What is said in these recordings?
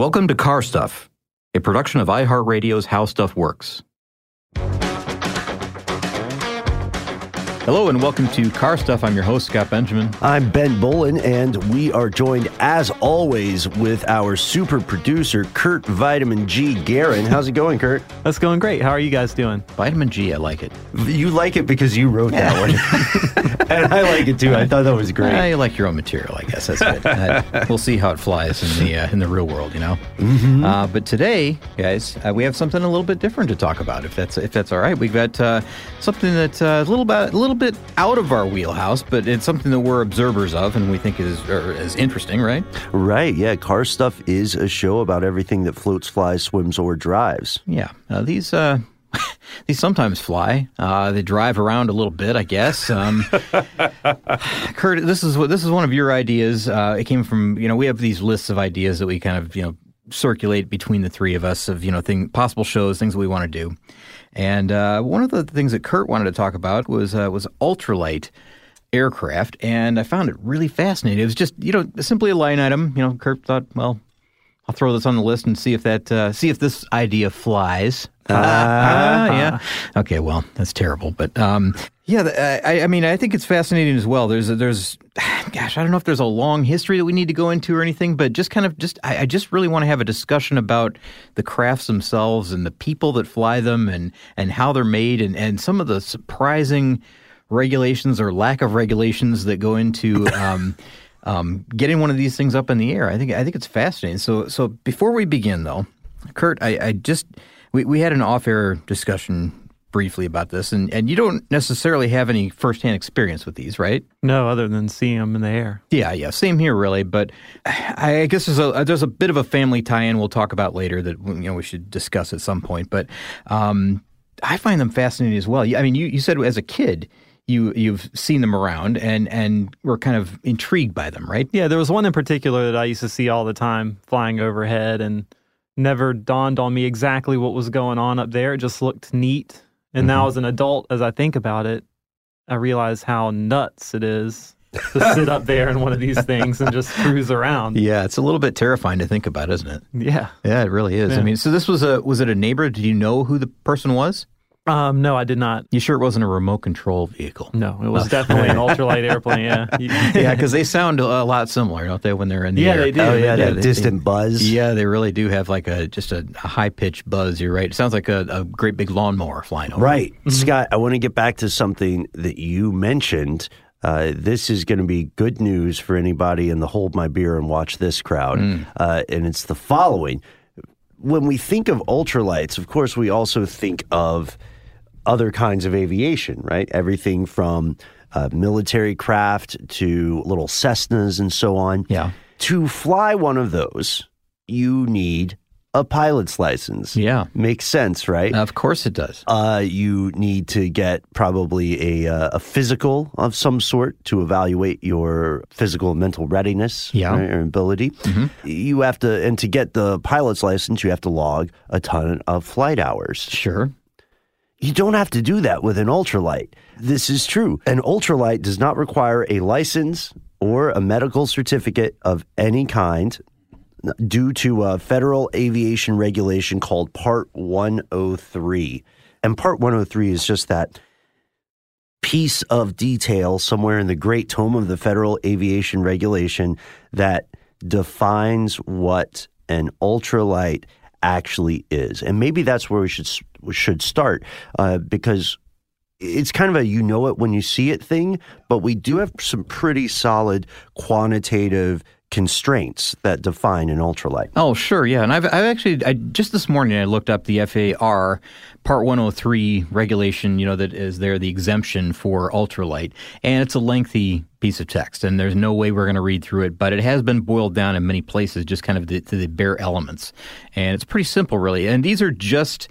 Welcome to Car Stuff, a production of iHeartRadio's How Stuff Works. Hello and welcome to Car Stuff. I'm your host, Scott Benjamin. I'm Ben Bowlin, and we are joined, as always, with our super producer, Kurt Vitamin G. Garin. How's it going, Kurt? That's going great. How are you guys doing? Vitamin G, I like it. You like it because you wrote that one. and I like it too. I thought that was great. I like your own material, I guess. That's good. We'll see how it flies in the uh, in the real world, you know. Mm-hmm. Uh, but today, guys, uh, we have something a little bit different to talk about. If that's if that's all right, we've got uh, something that's uh, a little bit a little bit out of our wheelhouse, but it's something that we're observers of and we think is er, is interesting, right? Right. Yeah. Car Stuff is a show about everything that floats, flies, swims, or drives. Yeah. Uh, these uh, these sometimes fly. Uh, they drive around a little bit, I guess. Um, Kurt, this is what this is one of your ideas. Uh, it came from you know we have these lists of ideas that we kind of you know circulate between the three of us of you know thing possible shows, things that we want to do. And uh, one of the things that Kurt wanted to talk about was uh, was ultralight aircraft, and I found it really fascinating. It was just you know simply a line item. You know, Kurt thought, well, I'll throw this on the list and see if that uh, see if this idea flies. Ah, yeah. Okay, well, that's terrible, but um, yeah, I, I mean, I think it's fascinating as well. There's, a, there's, gosh, I don't know if there's a long history that we need to go into or anything, but just kind of, just, I, I just really want to have a discussion about the crafts themselves and the people that fly them and and how they're made and and some of the surprising regulations or lack of regulations that go into. Um, um, getting one of these things up in the air, I think I think it's fascinating. So so before we begin, though, Kurt, I, I just we, we had an off-air discussion briefly about this, and, and you don't necessarily have any firsthand experience with these, right? No, other than seeing them in the air. Yeah, yeah, same here, really. But I guess there's a there's a bit of a family tie-in we'll talk about later that you know we should discuss at some point. But um, I find them fascinating as well. I mean, you, you said as a kid you you've seen them around and and were kind of intrigued by them, right? Yeah, there was one in particular that I used to see all the time flying overhead and never dawned on me exactly what was going on up there. It just looked neat. And now mm-hmm. as an adult, as I think about it, I realize how nuts it is to sit up there in one of these things and just cruise around. Yeah, it's a little bit terrifying to think about, isn't it? Yeah. Yeah, it really is. I mean, so this was a was it a neighbor? Did you know who the person was? Um, no, I did not. You sure it wasn't a remote control vehicle? No, it was definitely an ultralight airplane. Yeah. Yeah, because they sound a lot similar, don't they, when they're in the Yeah, air? they do. Oh, yeah, Yeah, that they- distant buzz. Yeah, they really do have like a just a, a high pitched buzz. You're right. It sounds like a, a great big lawnmower flying over. Right. Scott, I want to get back to something that you mentioned. Uh, this is going to be good news for anybody in the hold my beer and watch this crowd. Uh, and it's the following. When we think of ultralights, of course, we also think of other kinds of aviation, right? Everything from uh, military craft to little Cessnas and so on. Yeah. To fly one of those, you need a pilot's license. Yeah. Makes sense, right? Of course it does. Uh, you need to get probably a, uh, a physical of some sort to evaluate your physical and mental readiness Yeah. right, or ability. You have to, and to get the pilot's license, you have to log a ton of flight hours. Sure. You don't have to do that with an ultralight. This is true. An ultralight does not require a license or a medical certificate of any kind due to a federal aviation regulation called Part 103. And Part 103 is just that piece of detail somewhere in the great tome of the federal aviation regulation that defines what an ultralight actually is. And maybe that's where we should should start uh, because it's kind of a you know it when you see it thing, but we do have some pretty solid quantitative constraints that define an ultralight. Oh, sure, yeah. And I've, I've actually, I, just this morning, I looked up the FAR Part 103 regulation, you know, that is there, the exemption for ultralight. And it's a lengthy piece of text, and there's no way we're going to read through it, but it has been boiled down in many places, just kind of the, to the bare elements. And it's pretty simple, really. And these are just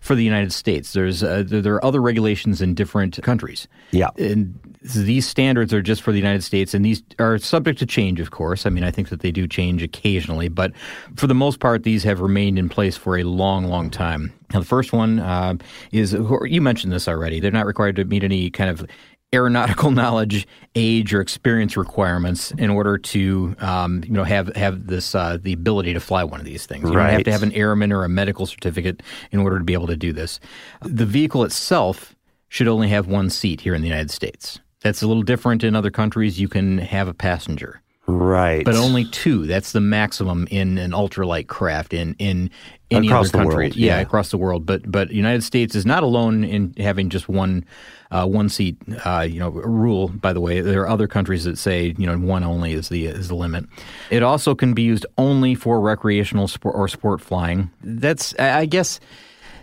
for the United States. There's uh, there there are other regulations in different countries. Yeah. And these standards are just for the United States, and these are subject to change, of course. I mean, I think that they do change occasionally, but for the most part, these have remained in place for a long, long time. Now, the first one uh, is you mentioned this already. They're not required to meet any kind of aeronautical knowledge, age, or experience requirements in order to, um, you know, have have this uh, the ability to fly one of these things. You don't have to have an airman or a medical certificate in order to be able to do this. The vehicle itself should only have one seat here in the United States. That's a little different in other countries. You can have a passenger, Right. but only two. That's the maximum in an ultralight craft in in any Across other the country. world, yeah, yeah. across the world. But but United States is not alone in having just one uh, one seat. Uh, you know, rule. By the way, there are other countries that say you know one only is the is the limit. It also can be used only for recreational sport or sport flying. That's I I guess.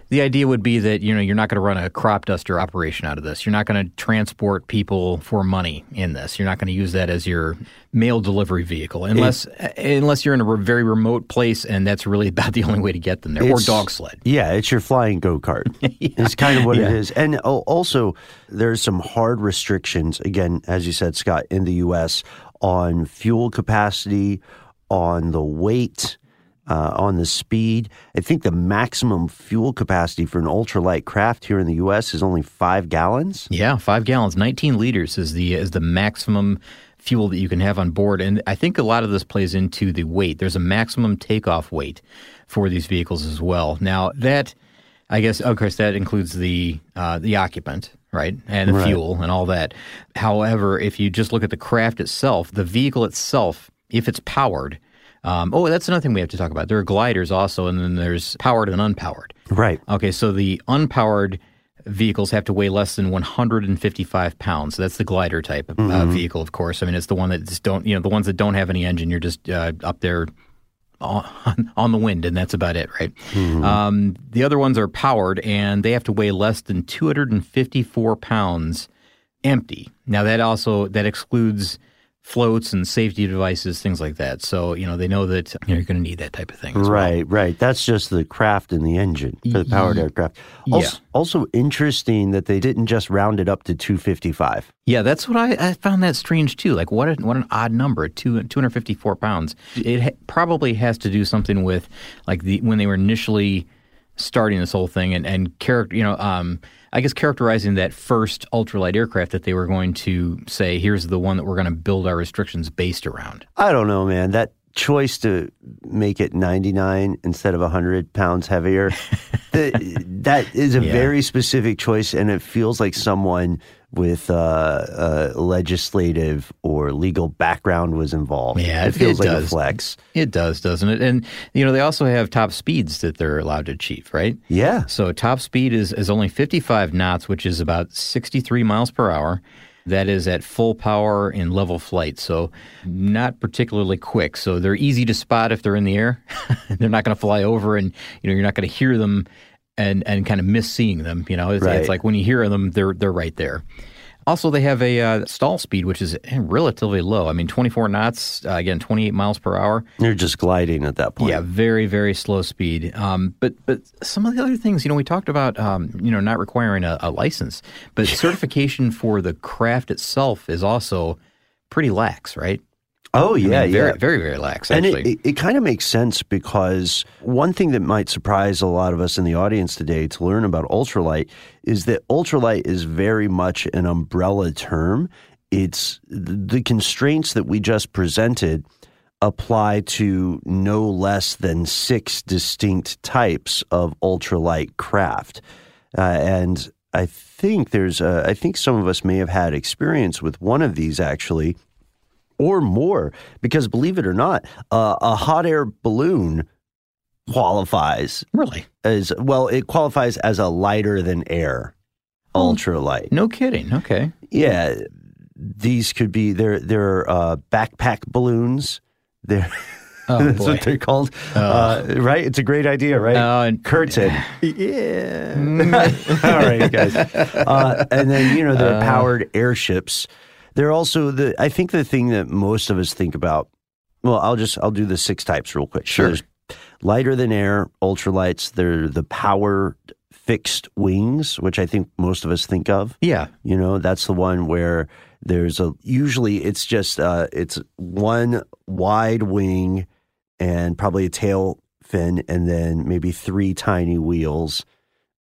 The idea would be that you know you're not going to run a crop duster operation out of this. You're not going to transport people for money in this. You're not going to use that as your mail delivery vehicle, unless unless you're in a re- very remote place and that's really about the only way to get them there, or dog sled. Yeah, it's your flying go kart. It's kind of what Yeah. it is. And also, there's some hard restrictions, again, as you said, Scott, in the U.S. on fuel capacity, on the weight, uh, on the speed. I think the maximum fuel capacity for an ultralight craft here in the U.S. is only five gallons. Yeah, five gallons, 19 liters is the is the maximum fuel that you can have on board, and I think a lot of this plays into the weight. There's a maximum takeoff weight for these vehicles as well. Now that I guess, of course, that includes the uh, the occupant, right, and the Right. fuel and all that. However, if you just look at the craft itself, the vehicle itself, if it's powered. Um, oh, that's another thing we have to talk about. There are gliders also, and then there's powered and unpowered. Right. Okay, so the unpowered vehicles have to weigh less than 155 pounds. So that's the glider type of uh, vehicle, of course. I mean, it's the one that just don't, you know, the ones that don't have any engine. You're just uh, up there on, on the wind, and that's about it, right? Um, the other ones are powered, and they have to weigh less than 254 pounds empty. Now that also that excludes floats and safety devices, things like that. So you know they know that you know, you're going to need that type of thing. as well. Right, right. That's just the craft and the engine for the powered aircraft. Also, also interesting that they didn't just round it up to 255. Yeah, that's what I, I found that strange too. Like, what a, what an odd number, two two hundred fifty four pounds. It ha- probably has to do something with like the when they were initially starting this whole thing and and character, you know, um, I guess characterizing that first ultralight aircraft that they were going to say, here's the one that we're going to build our restrictions based around. I don't know, man. That choice to make it 99 instead of 100 pounds heavier, the, that is a Yeah. very specific choice, and it feels like someone with uh, a legislative or legal background was involved. Yeah, it it- feels it like a flex. It does, doesn't it? And you know, they also have top speeds that they're allowed to achieve, right? Yeah. So top speed is, is only 55 knots, which is about 63 miles per hour. That is at full power in level flight, so not particularly quick. So they're easy to spot if they're in the air. they're not going to fly over, and you know you're not going to hear them and and kind of miss seeing them. You know, it's, Right. it's like when you hear them, they're they're right there. Also, they have a uh, stall speed, which is relatively low. I mean, 24 knots, uh, again, 28 miles per hour. You're just gliding at that point. Yeah, very, very slow speed. Um, but but some of the other things, you know, we talked about, um, you know, not requiring a, a license, but certification for the craft itself is also pretty lax, right? Oh I mean, yeah, very, yeah. very, very lax. And it, it, it kind of makes sense because one thing that might surprise a lot of us in the audience today to learn about ultralight is that ultralight is very much an umbrella term. It's the constraints that we just presented apply to no less than six distinct types of ultralight craft. Uh, and I think there's, a, I think some of us may have had experience with one of these actually or more because believe it or not uh, a hot air balloon qualifies really, as well it qualifies as a lighter than air ultralight. No kidding. Okay, yeah these could be they're they're uh, backpack balloons. They're Oh, that's boy. what they're called. Uh, right? It's a great idea right? Oh, and- Kurt said yeah. All right guys. Uh, and then you know they're powered airships they're also the i think the thing that most of us think about well i'll just i'll do the six types real quick. Sure. there's lighter than air ultralights they're the power fixed wings which i think most of us think of. Yeah, you know, that's the one where there's a usually it's just uh, it's one wide wing and probably a tail fin, and then maybe three tiny wheels,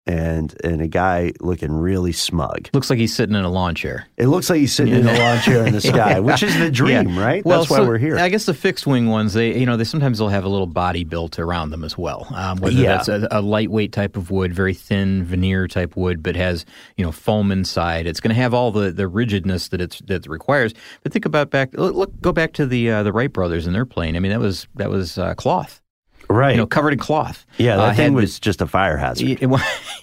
and and a guy looking really smug. looks like he's sitting in a lawn chair. It looks like he's sitting in a lawn chair in the sky, which is the dream, Yeah. right? Well, That's why so we're here. I guess the fixed wing ones, they you know, they sometimes they'll have a little body built around them as well. Um, whether Yeah. that's a, a lightweight type of wood, very thin veneer type wood, but has you know foam inside. It's going to have all the, the rigidness that it's that it requires. But think about back. Look, look go back to the uh, the Wright brothers and their plane. I mean, that was that was uh, cloth, right? you know, covered in cloth. yeah, that Uh, thing was just a fire hazard. it, it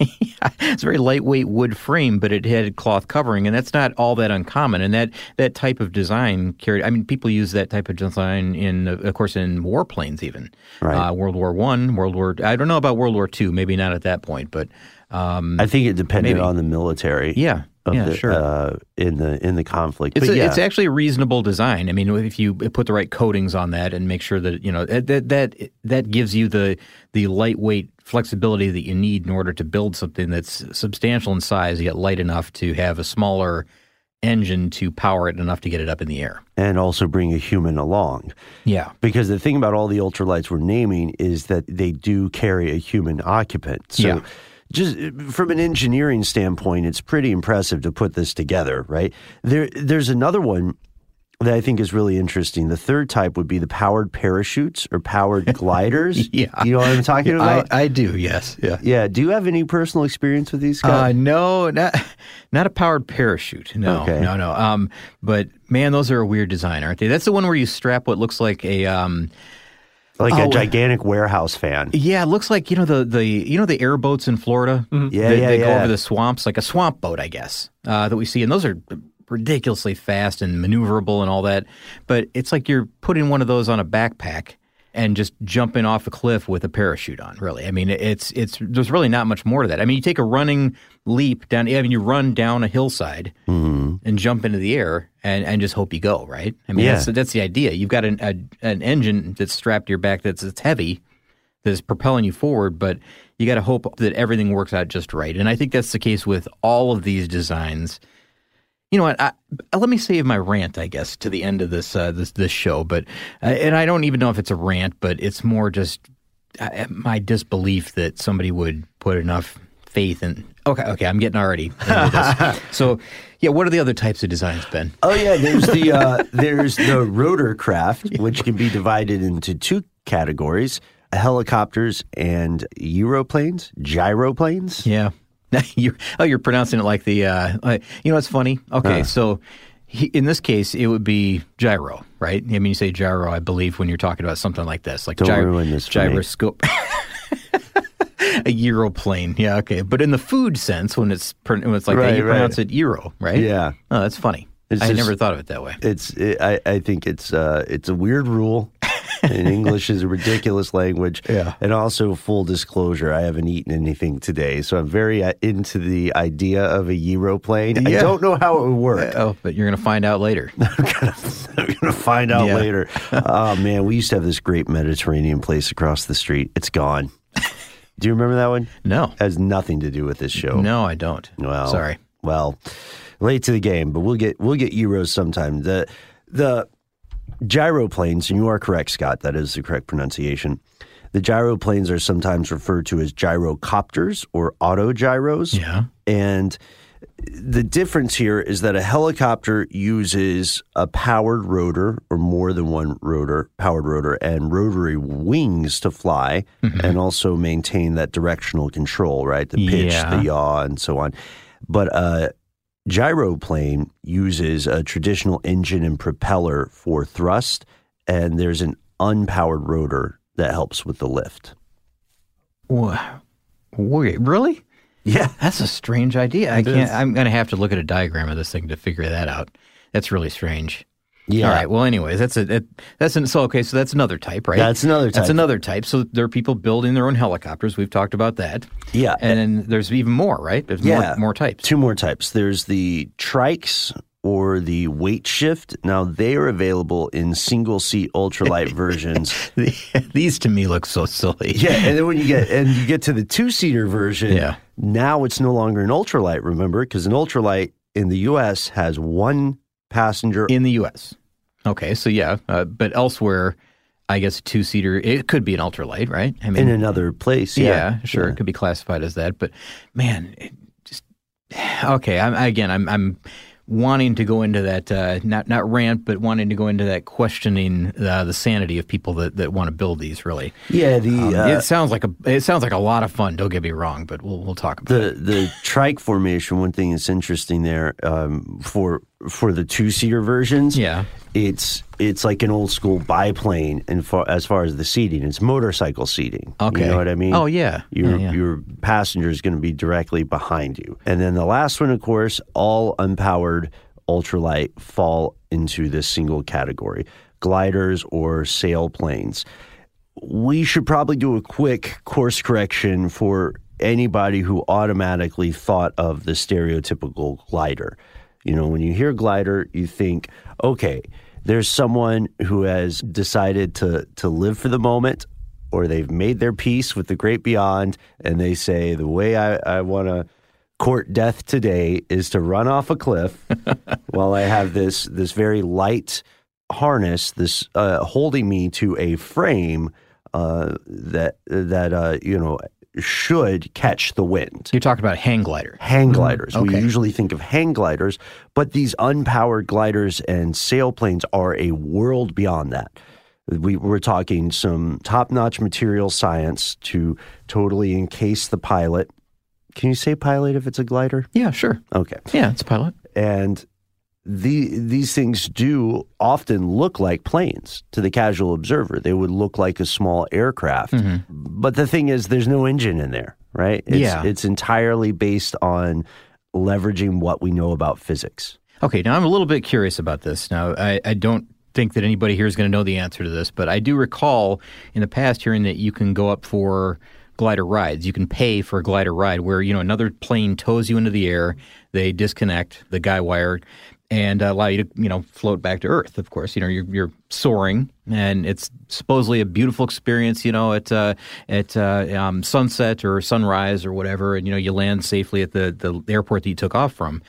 it's a very lightweight wood frame, but it had cloth covering, and that's not all that uncommon. And that, that type of design carried. I mean, people use that type of design in, of course, in warplanes even. Right. Uh, World War One, World War. I don't know about World War Two. Maybe not at that point, but um, I think it depended Maybe. on the military. yeah, yeah, the, sure. Uh, in the in the conflict, It's, but a, yeah, it's actually a reasonable design. I mean, if you put the right coatings on that and make sure that you know that that that, that gives you the the lightweight flexibility that you need in order to build something that's substantial in size yet light enough to have a smaller engine to power it enough to get it up in the air. and also bring a human along. Yeah. Because the thing about all the ultralights we're naming is that they do carry a human occupant. So Yeah. Just from an engineering standpoint, it's pretty impressive to put this together, right? There there's another one that I think is really interesting. The third type would be the powered parachutes or powered gliders. Yeah. You know what I'm talking about? I do, yes. Yeah. yeah. Do you have any personal experience with these Uh, guys? no, not not a powered parachute. No, Okay. no, no. Um, but man, those are a weird design, aren't they? That's the one where you strap what looks like a um, like oh, a gigantic warehouse fan. Yeah, it looks like you know the the you know the airboats in Florida. Yeah, they, yeah, they go yeah. over the swamps like a swamp boat, I guess, uh, that we see, and those are ridiculously fast and maneuverable and all that. But it's like you're putting one of those on a backpack and just jumping off a cliff with a parachute on. Really, I mean, it's it's there's really not much more to that. I mean, you take a running leap down. I mean, you run down a hillside mm-hmm. and jump into the air and, and just hope you go right. I mean, Yeah. that's that's the idea. You've got an a, an engine that's strapped to your back that's that's heavy that is propelling you forward, but you got to hope that everything works out just right. And I think that's the case with all of these designs. You know what? I, let me save my rant, I guess, to the end of this uh, this this show. But uh, and I don't even know if it's a rant, but it's more just uh, my disbelief that somebody would put enough faith in. Okay, okay, I'm getting already. so, yeah, what are the other types of designs, Ben? Oh yeah, there's the uh, there's the rotor craft, which can be divided into two categories: helicopters and Europlanes, gyroplanes. Yeah. you're, oh, you're pronouncing it like the, uh, like, you know, it's funny. Okay, so he, in this case, it would be gyro, right? I mean, you say gyro, I believe, when you're talking about something like this, like Don't gyro, ruin this gyroscope. a Europlane, yeah, okay. But in the food sense, when it's when it's like that, you right. pronounce it Euro, right? Yeah. Oh, that's funny. It's I just- never thought of it that way. It's it, I I think it's uh it's a weird rule, and English is a ridiculous language. Yeah. And also, full disclosure, I haven't eaten anything today, so I'm very uh, into the idea of a gyroplane. I Yeah. don't know how it would work. Oh, but you're going to find out later. I'm gonna, find out Yeah. later. oh man, we used to have this great Mediterranean place across the street. It's gone. Do you remember that one? No. Has nothing to do with this show. No, I don't. Well, Sorry. Well, late to the game, but we'll get we'll get Euros sometime. The the gyroplanes, and you are correct, Scott. That is the correct pronunciation. The gyroplanes are sometimes referred to as gyrocopters or autogyros. Yeah. And the difference here is that a helicopter uses a powered rotor or more than one rotor, powered rotor, and rotary wings to fly Mm-hmm. and also maintain that directional control, right? The pitch, Yeah. the yaw, and so on. But a gyroplane uses a traditional engine and propeller for thrust, and there's an unpowered rotor that helps with the lift. Wait, really? Yeah. That's a strange idea. I can't. is. I'm going to have to look at a diagram of this thing to figure that out. That's really strange. Yeah. All right. Well, anyways, that's a that's an, so okay. So that's another type, right? That's another type. That's another type. So there are people building their own helicopters. We've talked about that. Yeah. And then there's even more, right? There's Yeah. more, more types. Two more types. There's the trikes or the weight shift. Now they are available in single seat ultralight versions. These to me look so silly. Yeah, and then when you get and you get to the two seater version, Yeah. now it's no longer an ultralight. Remember, because an ultralight in the U.S. has one passenger. In the U.S. Okay. So yeah, uh, but elsewhere, I guess a two seater. It could be an ultralight, right? I in another place, yeah, yeah, sure, it could be classified as that. But man, it just okay. I'm again. I'm I'm wanting to go into that uh, not not rant, but wanting to go into that questioning uh, the sanity of people that, that want to build these. Really, yeah. The Um, uh, it sounds like a it sounds like a lot of fun. Don't get me wrong, but we'll we'll talk about it. the the trike formation. One thing that's interesting there um, for for the two seater versions, Yeah. It's it's like an old school biplane, and far, as far as the seating, it's motorcycle seating. Okay. you know what I mean? Oh, yeah. your Yeah, yeah. your passenger is going to be directly behind you, and then the last one, of course, all unpowered ultralight fall into this single category: gliders or sailplanes we should probably do a quick course correction for anybody who automatically thought of the stereotypical glider. You know, when you hear glider, you think, okay, there's someone who has decided to to live for the moment or they've made their peace with the great beyond and they say the way I, I want to court death today is to run off a cliff while I have this this very light harness this uh, holding me to a frame uh, that that uh, you know should catch the wind. You're talking about hang glider. Hang mm-hmm. gliders. We okay. usually think of hang gliders, but these unpowered gliders and sailplanes are a world beyond that. We, we're talking some top notch material science to totally encase the pilot. Can you say pilot if it's a glider? Yeah, sure. Okay. Yeah, it's a pilot. And the, these things do often look like planes to the casual observer. They would look like a small aircraft. Mm-hmm. But the thing is, there's no engine in there, right? It's, Yeah. It's entirely based on leveraging what we know about physics. Okay, now I'm a little bit curious about this. Now, I, I don't think that anybody here is going to know the answer to this, but I do recall in the past hearing that you can go up for glider rides. You can pay for a glider ride where, you know, another plane tows you into the air, they disconnect the guy wire and allow you to, you know, float back to Earth. Of course, you know, you're, you're soaring, and it's supposedly a beautiful experience. You know, at uh, at uh, um, sunset or sunrise or whatever, and you know, you land safely at the the airport that you took off from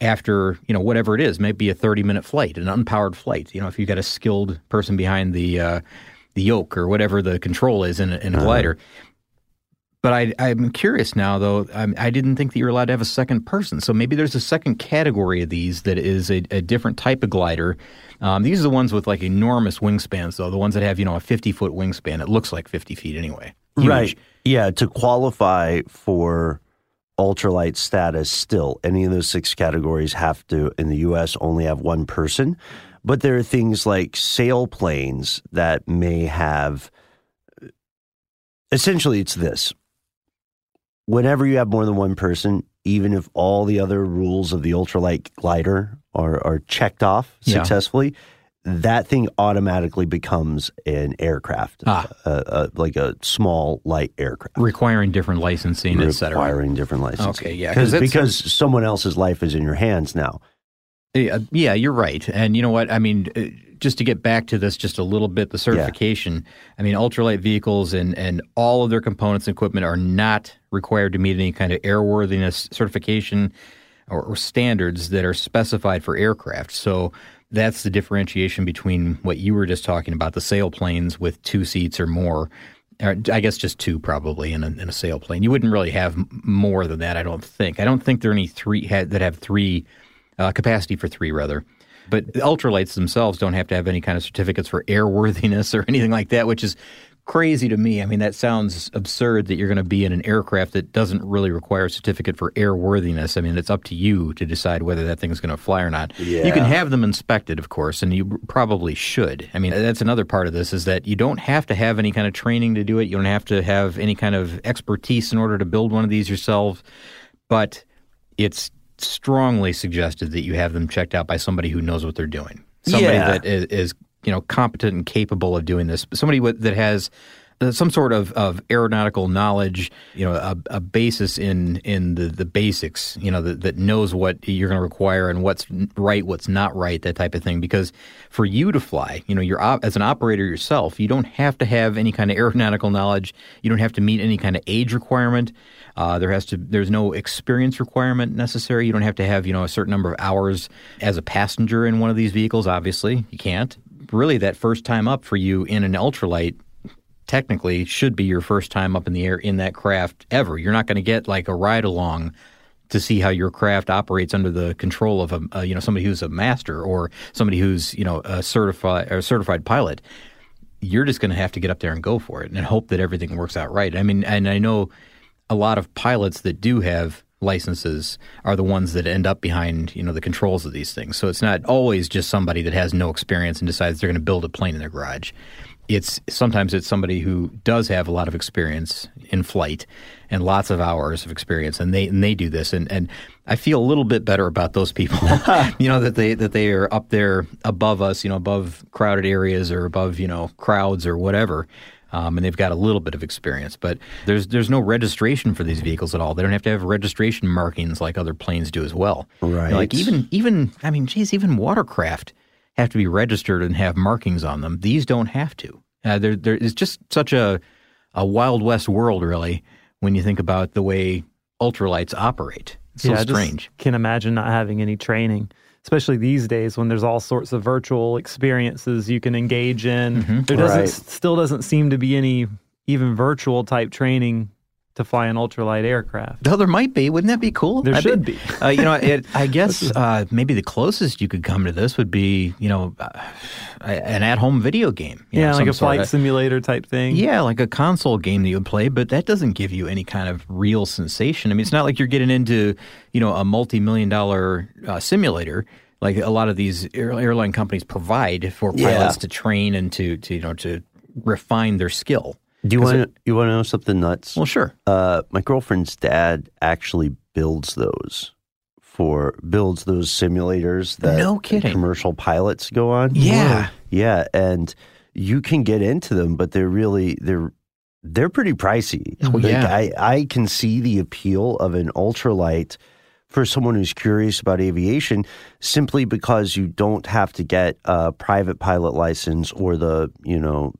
after you know whatever it is, maybe a thirty minute flight, an unpowered flight. You know, if you've got a skilled person behind the uh, the yoke or whatever the control is in a, in a glider. But I, I'm curious now, though. I'm, I didn't think that you're allowed to have a second person. So maybe there's a second category of these that is a, a different type of glider. Um, these are the ones with like enormous wingspans, though. The ones that have you know a 50 foot wingspan. It looks like 50 feet anyway. Huge. Right. Yeah. To qualify for ultralight status, still, any of those six categories have to, in the U.S., only have one person. But there are things like sailplanes that may have. Essentially, it's this. Whenever you have more than one person, even if all the other rules of the ultralight glider are, are checked off Yeah. successfully, that thing automatically becomes an aircraft, Ah. uh, uh, like a small light aircraft. requiring different licensing, et cetera. Requiring different licensing. Okay, yeah. because that's- because someone else's life is in your hands now. Yeah, yeah, you're right. And you know what? I mean, uh, just to get back to this just a little bit, the certification. I mean, ultralight vehicles and and all of their components and equipment are not required to meet any kind of airworthiness certification or, or standards that are specified for aircraft. So that's the differentiation between what you were just talking about, the sailplanes with two seats or more. Or I guess just two probably in a, in a sailplane. You wouldn't really have more than that, I don't think. I don't think there are any three had, that have three uh, capacity for three rather. But the ultralights themselves don't have to have any kind of certificates for airworthiness or anything like that, which is crazy to me. I mean, that sounds absurd that you're going to be in an aircraft that doesn't really require a certificate for airworthiness. I mean, it's up to you to decide whether that thing's going to fly or not. Yeah. You can have them inspected, of course, and you probably should. I mean, that's another part of this is that you don't have to have any kind of training to do it. You don't have to have any kind of expertise in order to build one of these yourself. But it's strongly suggested that you have them checked out by somebody who knows what they're doing. Somebody Yeah. that is, is you know competent and capable of doing this. Somebody with, that has uh, some sort of, of aeronautical knowledge, you know, a, a basis in in the, the basics, you know, that, that knows what you're going to require and what's right, what's not right, that type of thing. Because for you to fly, you know, you're op- as an operator yourself, you don't have to have any kind of aeronautical knowledge. You don't have to meet any kind of age requirement. Uh, there has to there's no experience requirement necessary. You don't have to have you know a certain number of hours as a passenger in one of these vehicles. Obviously, you can't. Really, that first time up for you in an ultralight technically should be your first time up in the air in that craft ever. You're not going to get like a ride along to see how your craft operates under the control of a, you know somebody who's a master or somebody who's you know a certified or certified pilot. You're just going to have to get up there and go for it and hope that everything works out right. I mean, and I know a lot of pilots that do have licenses are the ones that end up behind you know the controls of these things. So it's not always just somebody that has no experience and decides they're going to build a plane in their garage. It's sometimes it's somebody who does have a lot of experience in flight and lots of hours of experience, and they and they do this, and and I feel a little bit better about those people. you know that they that they are up there above us, you know, above crowded areas or above you know crowds or whatever um, and they've got a little bit of experience. But there's there's no registration for these vehicles at all. They don't have to have registration markings like other planes do as well. Right. Like even even I mean, geez, even watercraft have to be registered and have markings on them. These don't have to. Uh, there there is just such a a wild west world, really, when you think about the way ultralights operate. It's so I just strange. Can imagine not having any training, especially these days when there's all sorts of virtual experiences you can engage in. Mm-hmm. There doesn't Right. still doesn't seem to be any even virtual type training to fly an ultralight aircraft. Though there might be, wouldn't that be cool? There I should bet- be. uh, you know, it, I guess uh, maybe the closest you could come to this would be, you know, uh, an at-home video game. you Yeah, know, like a flight sorta- simulator type thing. Yeah, like a console game that you would play, but that doesn't give you any kind of real sensation. I mean, it's not like you're getting into, you know, a multi-million dollar uh, simulator like a lot of these airline companies provide for pilots Yeah. to train and to, to you know to refine their skill. Do you want to you want to know something nuts? Well, sure. Uh, my girlfriend's dad actually builds those for builds those simulators that No kidding. commercial pilots go on. Yeah. yeah, and you can get into them, but they're really they're they're pretty pricey. Oh, Like, yeah. I I can see the appeal of an ultralight for someone who's curious about aviation simply because you don't have to get a private pilot license or the you know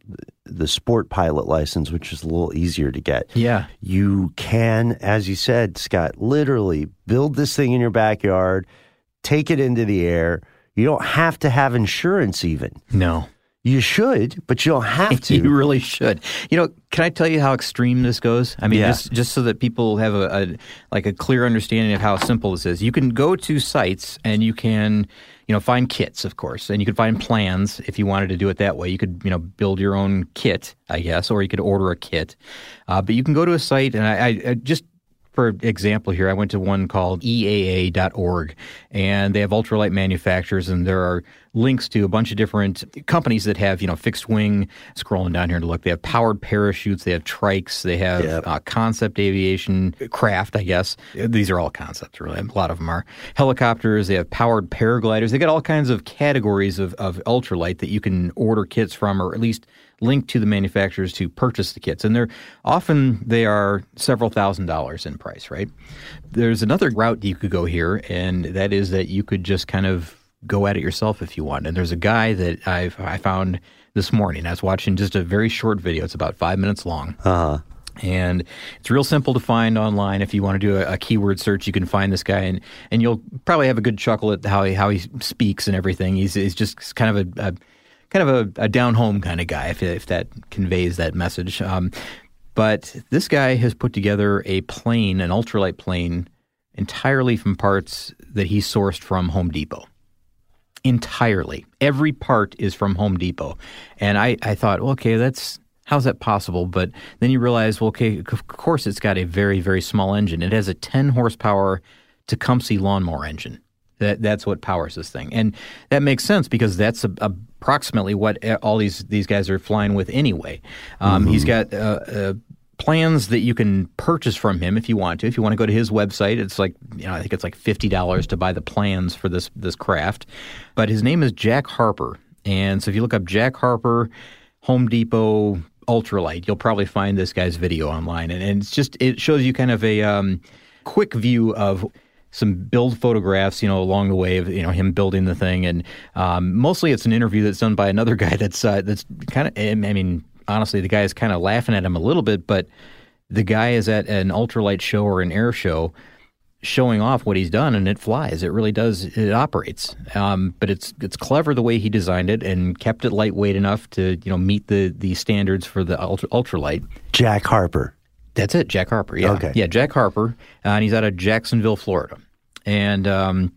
the sport pilot license which is a little easier to get Yeah. you can, as you said, Scott, literally build this thing in your backyard, take it into the air. You don't have to have insurance even. No. You should, but you don't have to. You really should. You know, can I tell you how extreme this goes? I mean, Yeah. just just so that people have a, a like a clear understanding of how simple this is. You can go to sites and you can, you know, find kits, of course, and you could find plans if you wanted to do it that way. You could, you know, build your own kit, I guess, or you could order a kit. Uh, but you can go to a site, and I, I, I just for example here, I went to one called EAA.org, and they have ultralight manufacturers, and there are links to a bunch of different companies that have, you know, fixed wing. Scrolling down here to look, they have powered parachutes, they have trikes, they have Yep. uh, concept aviation craft, I guess. These are all concepts, really. A lot of them are helicopters. They have powered paragliders. They got all kinds of categories of, of ultralight that you can order kits from, or at least link to the manufacturers to purchase the kits. And they're often they are several thousand dollars in price, right? There's another route you could go here, and that is that you could just kind of go at it yourself if you want. And there's a guy that I've I found this morning. I was watching just a very short video. It's about five minutes long. Uh-huh. And it's real simple to find online. If you want to do a, a keyword search, you can find this guy, and, and you'll probably have a good chuckle at how he how he speaks and everything. He's, he's just kind of a, a kind of a, a down home kind of guy, if, if that conveys that message. Um, but this guy has put together a plane, an ultralight plane, entirely from parts that he sourced from Home Depot entirely. Every part is from Home Depot. And I, I thought, well, okay, that's how's that possible? But then you realize, well, okay, of course it's got a very, very small engine. It has a 10 horsepower Tecumseh lawnmower engine. That that's what powers this thing, and that makes sense because that's a, approximately what all these these guys are flying with anyway. Um, He's got uh, uh, plans that you can purchase from him if you want to. If you want to go to his website, it's like you know I think it's like fifty dollars to buy the plans for this this craft. But his name is Jack Harper, and so if you look up Jack Harper, Home Depot ultralight, you'll probably find this guy's video online, and, and it's just it shows you kind of a um, quick view of some build photographs, you know, along the way of you know him building the thing, and um, mostly it's an interview that's done by another guy that's uh, that's kind of. I mean, honestly, the guy is kind of laughing at him a little bit, but the guy is at an ultralight show or an air show, showing off what he's done, and it flies. It really does. It operates. Um, but it's it's clever the way he designed it and kept it lightweight enough to you know meet the the standards for the ultra, ultralight. Jack Harper. That's it, Jack Harper. Yeah, Okay. yeah, Jack Harper, uh, and he's out of Jacksonville, Florida. And um,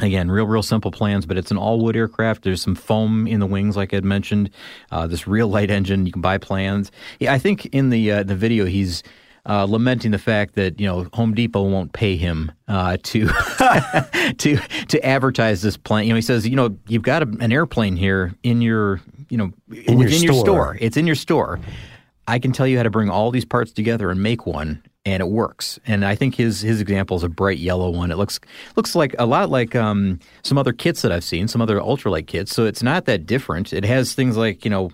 again, real, real simple plans, but it's an all-wood aircraft. There's some foam in the wings, like I'd mentioned. Uh, this real light engine. You can buy plans. Yeah, I think in the uh, the video he's. Uh, lamenting the fact that you know Home Depot won't pay him uh, to to to advertise this plane. You know, he says, you know, you've got a, an airplane here in your you know In your within your store. store. It's in your store. I can tell you how to bring all these parts together and make one, and it works. And I think his his example is a bright yellow one. It looks looks like a lot like um, some other kits that I've seen, some other ultralight kits. So it's not that different. It has things like you know,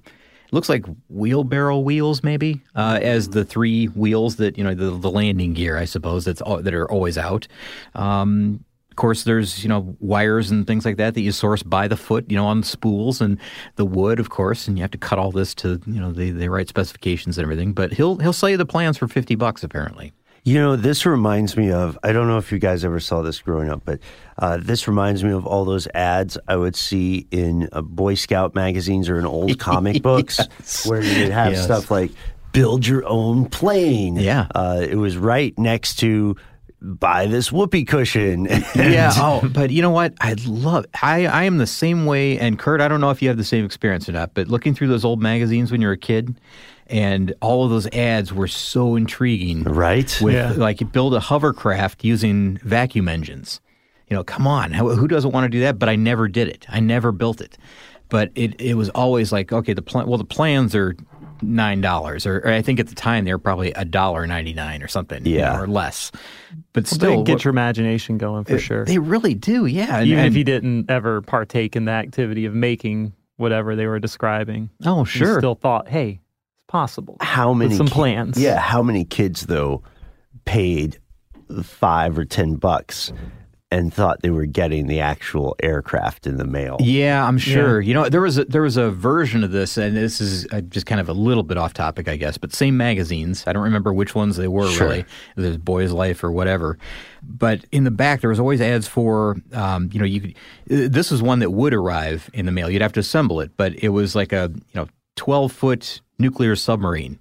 looks like wheelbarrow wheels maybe uh, as the three wheels that you know the, the landing gear, I suppose that's all, that are always out. Um, of course, there's you know wires and things like that that you source by the foot, you know, on spools and the wood, of course, and you have to cut all this to you know the, the right specifications and everything. But he'll he'll sell you the plans for fifty bucks apparently. You know, this reminds me of, I don't know if you guys ever saw this growing up, but uh, this reminds me of all those ads I would see in uh, Boy Scout magazines or in old comic books where you'd have Yes. stuff like build your own plane. Yeah. Uh, it was right next to buy this whoopee cushion. yeah. Oh, but you know what? I love. I I am the same way. And Kurt, I don't know if you have the same experience or not, but looking through those old magazines when you're a kid, and all of those ads were so intriguing. Right? With Yeah. like you build a hovercraft using vacuum engines. You know, come on, who who doesn't want to do that? But I never did it. I never built it. But it it was always like, okay, the plan. Well, the plans are nine dollars, or, or I think at the time they were probably a dollar ninety nine or something, you Yeah. know, or less. But Well, still, they get what- your imagination going for sure. they really do, yeah. And- Even if you didn't ever partake in the activity of making whatever they were describing, oh you sure, still thought, hey, it's possible. how With many some ki- plans. Yeah, how many kids though paid five or ten bucks and thought they were getting the actual aircraft in the mail? yeah, I'm sure. You know, there was a, there was a version of this, and this is uh, just kind of a little bit off topic, I guess. But same magazines. I don't remember which ones they were Sure. really. There's Boy's Life or whatever. But in the back, there was always ads for, um, you know, you could. uh, This is one that would arrive in the mail. You'd have to assemble it, but it was like a you know 12 foot nuclear submarine.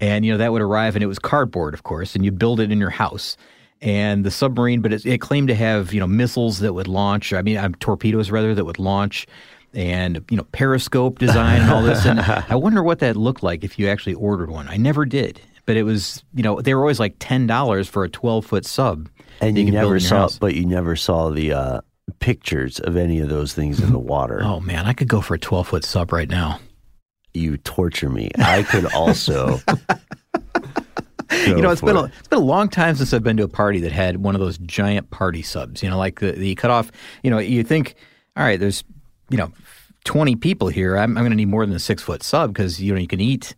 and you know that would arrive and it was cardboard of course and you build it in your house and the submarine but it, it claimed to have you know missiles that would launch i mean um, torpedoes rather that would launch and you know periscope design and all this and i wonder what that looked like if you actually ordered one i never did but it was you know they were always like ten dollars for a twelve foot sub. And that you, never saw, house. but you never saw the uh, pictures of any of those things in the water. Oh man, I could go for a twelve foot sub right now. You torture me. I could also. you know, it's been a, it. it's been a long time since I've been to a party that had one of those giant party subs. You know, like the, the cut off. You know, you think, all right, there's you know, twenty people here. I'm, I'm going to need more than a six foot sub because you know you can eat.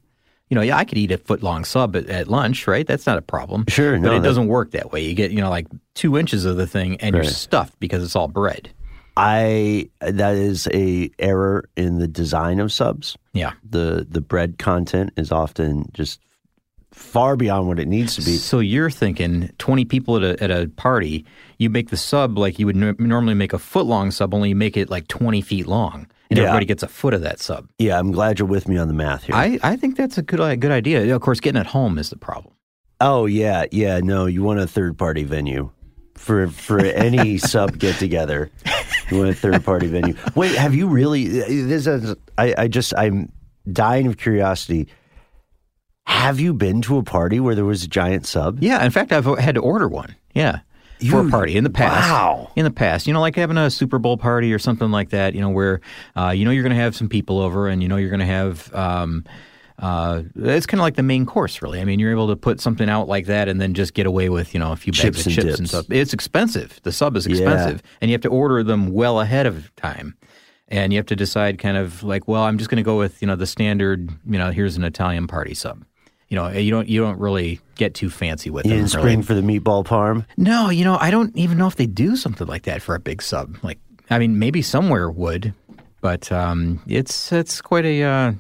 You know, yeah, I could eat a foot long sub at, at lunch, right? That's not a problem. Sure, but no, it that- doesn't work that way. You get you know like two inches of the thing, and you're stuffed because it's all bread. I that is a error in the design of subs. Yeah. The the bread content is often just far beyond what it needs to be. So you're thinking 20 people at a, at a party, you make the sub like you would n- normally make a foot long sub, only you make it like 20 feet long, and Yeah. everybody gets a foot of that sub. Yeah, I'm glad you're with me on the math here. I, I think that's a good a good idea. Of course, getting it home is the problem. oh yeah, yeah. No, you want a third party venue for for any sub get together. You want a third party venue. Wait, have you really? Uh, this is, I I just I'm dying of curiosity. Have you been to a party where there was a giant sub? Yeah, in fact, I've had to order one. Yeah. For a party in the past. wow. In the past, you know, like having a Super Bowl party or something like that, you know, where uh, you know you're going to have some people over and you know you're going to have. Um, uh, it's kind of like the main course, really. I mean, you're able to put something out like that and then just get away with, you know, a few bags Chips of and chips dips. and stuff. It's expensive. The sub is Yeah. expensive, and you have to order them well ahead of time. And you have to decide, kind of like, well, I'm just going to go with, you know, the standard. You know, here's an Italian party sub. You know, you don't you don't really get too fancy with You them. didn't really. spring for the meatball parm? No, you know, I don't even know if they do something like that for a big sub. Like, I mean, maybe somewhere would, but um, it's it's quite a. Uh,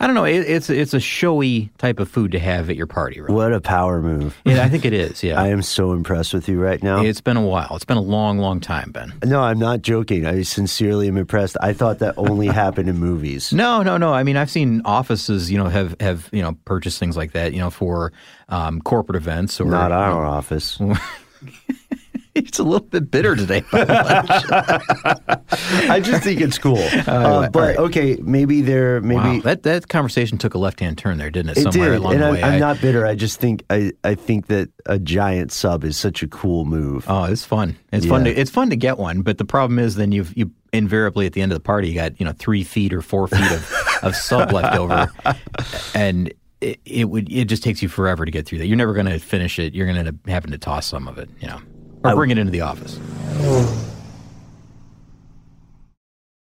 I don't know. It, it's it's a showy type of food to have at your party, right? What a power move! Yeah, I think it is. Yeah, I am so impressed with you right now. it's been a while. It's been a long, long time, Ben. no, I'm not joking. I sincerely am impressed. I thought that only happened in movies. No, no, no. I mean, I've seen offices, you know, have have you know purchased things like that, you know, for um, corporate events or Not our office. It's a little bit bitter today. I just think it's cool. Uh, but okay, maybe there, maybe wow, that that conversation took a left hand turn there, didn't it? it Somewhere did. along And the I'm, way. I'm I- not bitter. I just think I, I think that a giant sub is such a cool move. Oh, it's fun. It's fun to it's fun to get one, but the problem is then you've you invariably at the end of the party you got you know three feet or four feet of, of sub left over, and it, it would it just takes you forever to get through that. You're never going to finish it. You're going to end up having to toss some of it, you know, or bring it into the office.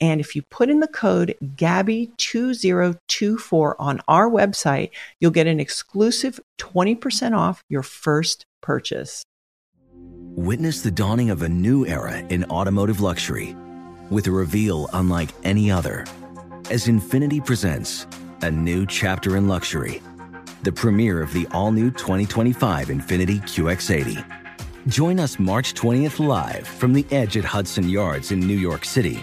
And if you put in the code GABBY2024 on our website, you'll get an exclusive 20% off your first purchase. Witness the dawning of a new era in automotive luxury with a reveal unlike any other as Infiniti presents a new chapter in luxury, the premiere of the all new 2025 Infiniti QX80. Join us March 20th live from the edge at Hudson Yards in New York City,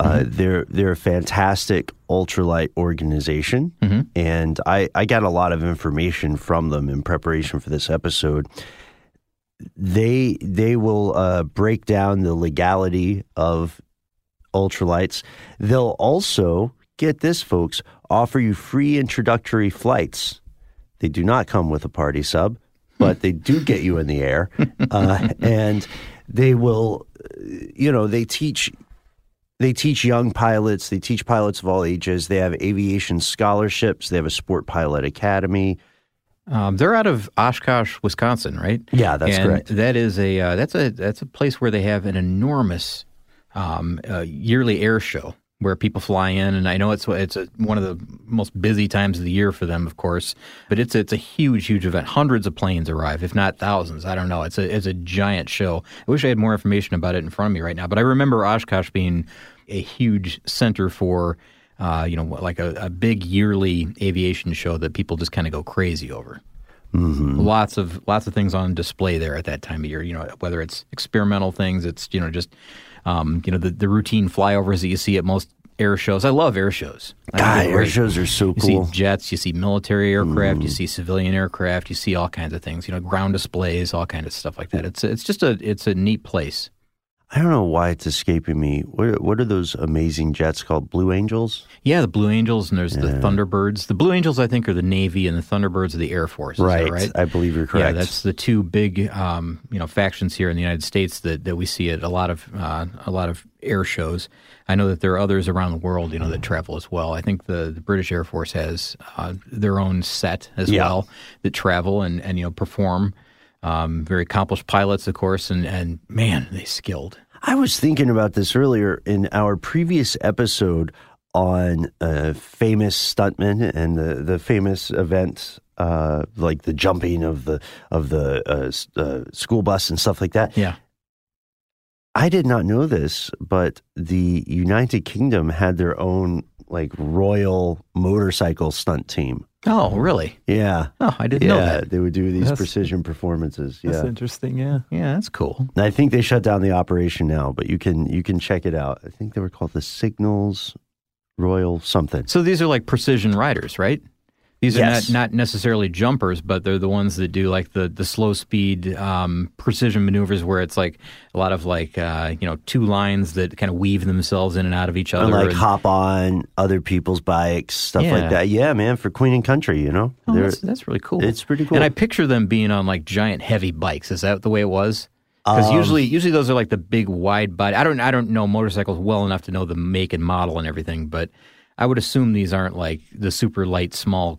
Uh, they're they're a fantastic ultralight organization, and I, I got a lot of information from them in preparation for this episode. They they will uh, break down the legality of ultralights. They'll also get this, folks, offer you free introductory flights. They do not come with a party sub, but they do get you in the air, uh, and they will, uh, you know, they teach they teach young pilots. They teach pilots of all ages. They have aviation scholarships. They have a sport pilot academy. Um, they're out of Oshkosh, Wisconsin, right? Yeah, that's and correct. That is a uh, that's a that's a place where they have an enormous um, uh, yearly air show where people fly in, and I know it's it's a, one of the most busy times of the year for them, of course. But it's it's a huge, huge event. Hundreds of planes arrive, if not thousands. I don't know. It's a it's a giant show. I wish I had more information about it in front of me right now. But I remember Oshkosh being a huge center for. Uh, you know, like a, a big yearly aviation show that people just kind of go crazy over. Lots of lots of things on display there at that time of year. You know, whether it's experimental things, it's you know just um, you know the, the routine flyovers that you see at most air shows. I love air shows. God, air shows are so You cool. see jets, you see military aircraft, you see civilian aircraft, you see all kinds of things. You know, ground displays, all kinds of stuff like that. It's it's just a it's a neat place. I don't know why it's escaping me. What are, what are those amazing jets called? Blue Angels? Yeah, the Blue Angels and there's the Thunderbirds. The Blue Angels, I think, are the Navy, and the Thunderbirds are the Air Force. Is that right? I believe you're correct. Yeah, that's the two big, um, you know, factions here in the United States that, that we see at a lot of uh, a lot of air shows. I know that there are others around the world, you know, that travel as well. I think the, the British Air Force has uh, their own set as Yeah. well that travel and, and you know perform. Um, very accomplished pilots, of course, and and man, they skilled. I was thinking about this earlier in our previous episode on uh, famous stuntmen and the, the famous event, uh, like the jumping of the of the uh, uh, school bus and stuff like that. Yeah. I did not know this, but the United Kingdom had their own like royal motorcycle stunt team. Oh, really? Yeah. Oh, I didn't yeah, know that. they would do these That's- precision performances. Yeah. That's interesting. Yeah. Yeah, that's cool. And I think they shut down the operation now, but you can you can check it out. I think they were called the Signals Royal something. So these are like precision riders, right? These are Yes. not, not necessarily jumpers, but they're the ones that do like the, the slow speed um, precision maneuvers where it's like a lot of like uh, you know two lines that kind of weave themselves in and out of each other. And like and- hop on other people's bikes, stuff Yeah. like that. Yeah, man, for Queen and Country, you know, Oh, that's, that's really cool. it's pretty cool. And I picture them being on like giant heavy bikes. Is that the way it was? Because Um, usually, usually those are like the big wide body. I don't, I don't know motorcycles well enough to know the make and model and everything, but I would assume these aren't like the super light small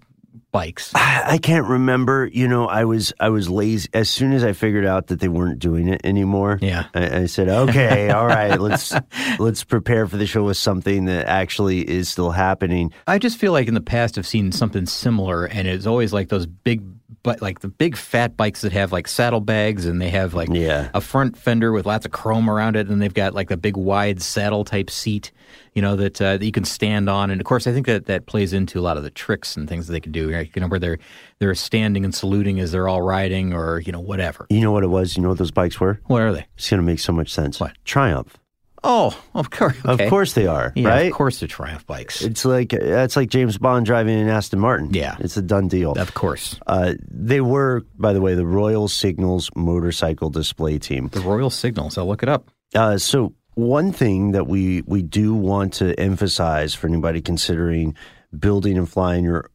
bikes. I I can't remember. You know, I was I was lazy as soon as I figured out that they weren't doing it anymore. Yeah. I, I said, okay, all right, let's let's prepare for the show with something that actually is still happening. I just feel like in the past I've seen something similar, and it's always like those big, but like the big fat bikes that have like saddlebags, and they have like Yeah. a front fender with lots of chrome around it, and they've got like a big wide saddle type seat, you know, that, uh, that you can stand on. And of course, I think that that plays into a lot of the tricks and things that they can do, right? You know, where they're they're standing and saluting as they're all riding, or you know, whatever. You know what it was? You know what those bikes were? What are they? It's going to make so much sense. What? Triumph. Oh, of course. okay. Of course they are, Yeah, right? of course they're Triumph bikes. It's like that's like James Bond driving an Aston Martin. Yeah. it's a done deal. Of course. Uh, they were, by the way, the Royal Signals motorcycle display team. The Royal Signals. I'll look it up. Uh, so one thing that we we do want to emphasize for anybody considering building and flying your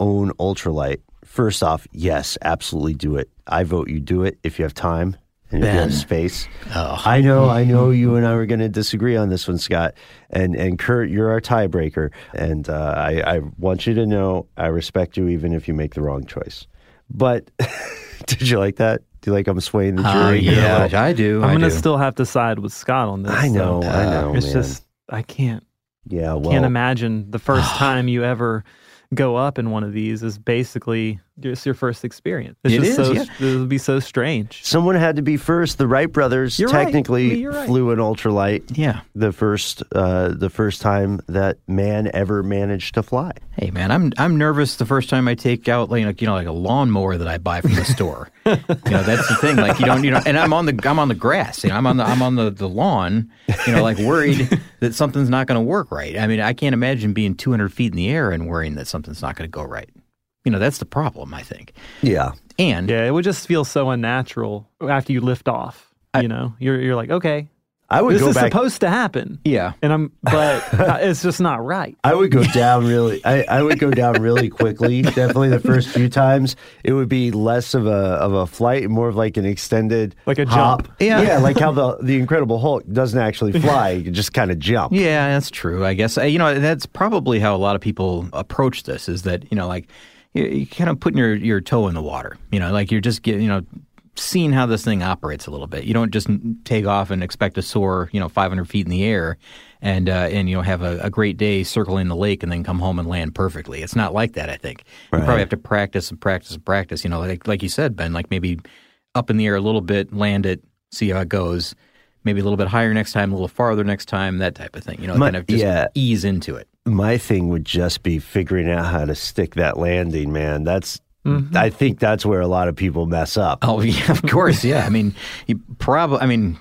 own ultralight. First off, yes, absolutely do it. I vote you do it if you have time and if you have Ben. space. Oh. I know, I know you and I were going to disagree on this one, Scott. And and Kurt, you're our tiebreaker, and uh, I, I want you to know I respect you even if you make the wrong choice. But did you like that? Do you like I'm swaying the jury? Uh, here a yeah, little? I do. I'm gonna still have to side with Scott on this. I know, though. I know, It's man. just I can't yeah, well, can't imagine the first time you ever go up in one of these is basically just your first experience. It's It just is, so yeah. it would be so strange. Someone had to be first. The Wright brothers You're right. technically You're right. flew an ultralight Yeah. the first uh, the first time that man ever managed to fly. Hey man, I'm I'm nervous the first time I take out like you know like a lawnmower that I buy from the store. you know that's the thing. Like you don't you know, and I'm on the I'm on the grass. You know I'm on the I'm on the, the lawn. You know like worried that something's not going to work right. I mean I can't imagine being 200 feet in the air and worrying that something's not going to go right. You know that's the problem I think. Yeah, And Yeah, it would just feel so unnatural after you lift off. you know, you're you're like, okay, I would this go is back. supposed to happen, yeah, and I'm, but it's just not right. I would go down really. I, I would go down really quickly. Definitely the first few times, it would be less of a of a flight, and more of like an extended Like a hop. jump. Yeah. yeah, like how the the Incredible Hulk doesn't actually fly; you just kind of jump. Yeah, that's true. I guess Uh, you know that's probably how a lot of people approach this. Is that you know like you, you kind of putting your your toe in the water. You know, like you're just getting you know seeing how this thing operates a little bit. You don't just take off and expect to soar you know 500 feet in the air and uh, and you know have a, a great day circling the lake and then come home and land perfectly. It's not like that. I think you probably have to practice and practice and practice. You know, like like you said, Ben. Like maybe up in the air a little bit, land it, see how it goes. Maybe a little bit higher next time, a little farther next time, that type of thing. You know, My- kind of just yeah. ease into it. My thing would just be figuring out how to stick that landing. Man, that's. Mm-hmm. I think that's where a lot of people mess up. Oh yeah, of course, yeah. I mean, you probably. I mean,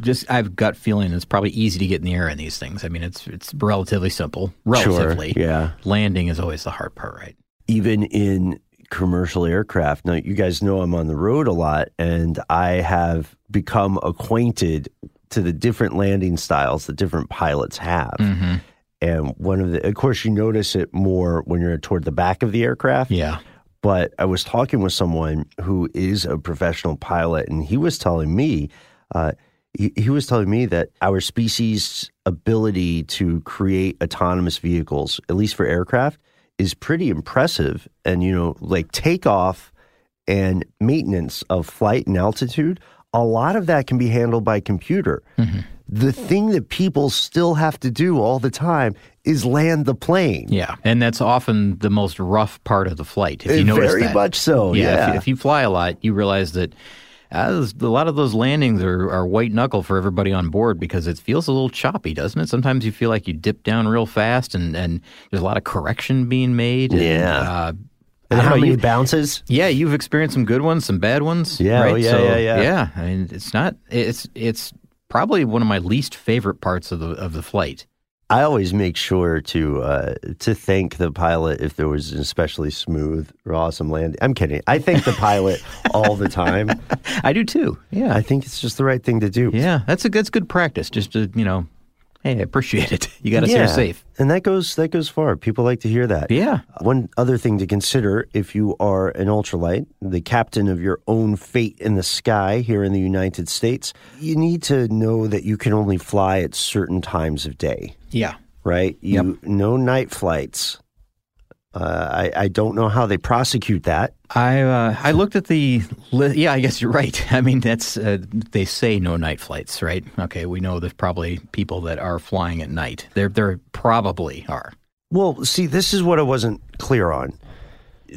just I've gut feeling it's probably easy to get in the air in these things. I mean, it's it's relatively simple. Relatively, yeah. Landing is always the hard part, right? even in commercial aircraft. Now, you guys know I'm on the road a lot, and I have become acquainted to the different landing styles that different pilots have. Mm-hmm. And one of the, of course, you notice it more when you're toward the back of the aircraft. Yeah. But I was talking with someone who is a professional pilot, and he was telling me, uh, he, he was telling me that our species' ability to create autonomous vehicles, at least for aircraft, is pretty impressive. And, you know, like takeoff and maintenance of flight and altitude, a lot of that can be handled by computer. The thing that people still have to do all the time is land the plane. Yeah, and that's often the most rough part of the flight. If you notice Very that. much so. yeah. Yeah. If, if you fly a lot, you realize that uh, a lot of those landings are, are white knuckle for everybody on board because it feels a little choppy, doesn't it? Sometimes you feel like you dip down real fast, and, and there's a lot of correction being made. and, Yeah. uh, and how know, many you- bounces? Yeah, you've experienced some good ones, some bad ones. Yeah, right? oh, yeah, So, yeah, yeah. Yeah, I mean, it's not. It's it's probably one of my least favorite parts of the of the flight. I always make sure to uh, to thank the pilot if there was an especially smooth or awesome landing. I'm kidding. I thank the pilot all the time. I do too. Yeah, I think it's just the right thing to do. yeah. That's a that's good practice. Just to you know, hey, I appreciate it. You got to Yeah. stay safe. And that goes that goes far. People like to hear that. Yeah. Uh, one other thing to consider if you are an ultralight, the captain of your own fate in the sky here in the United States, you need to know that you can only fly at certain times of day. Yeah. right? You no night flights. Uh, I I don't know how they prosecute that. I uh, I looked at the li- yeah. I guess you're right. I mean, that's uh, they say no night flights, right? Okay, we know there's probably people that are flying at night. There there probably are. Well, see, this is what I wasn't clear on.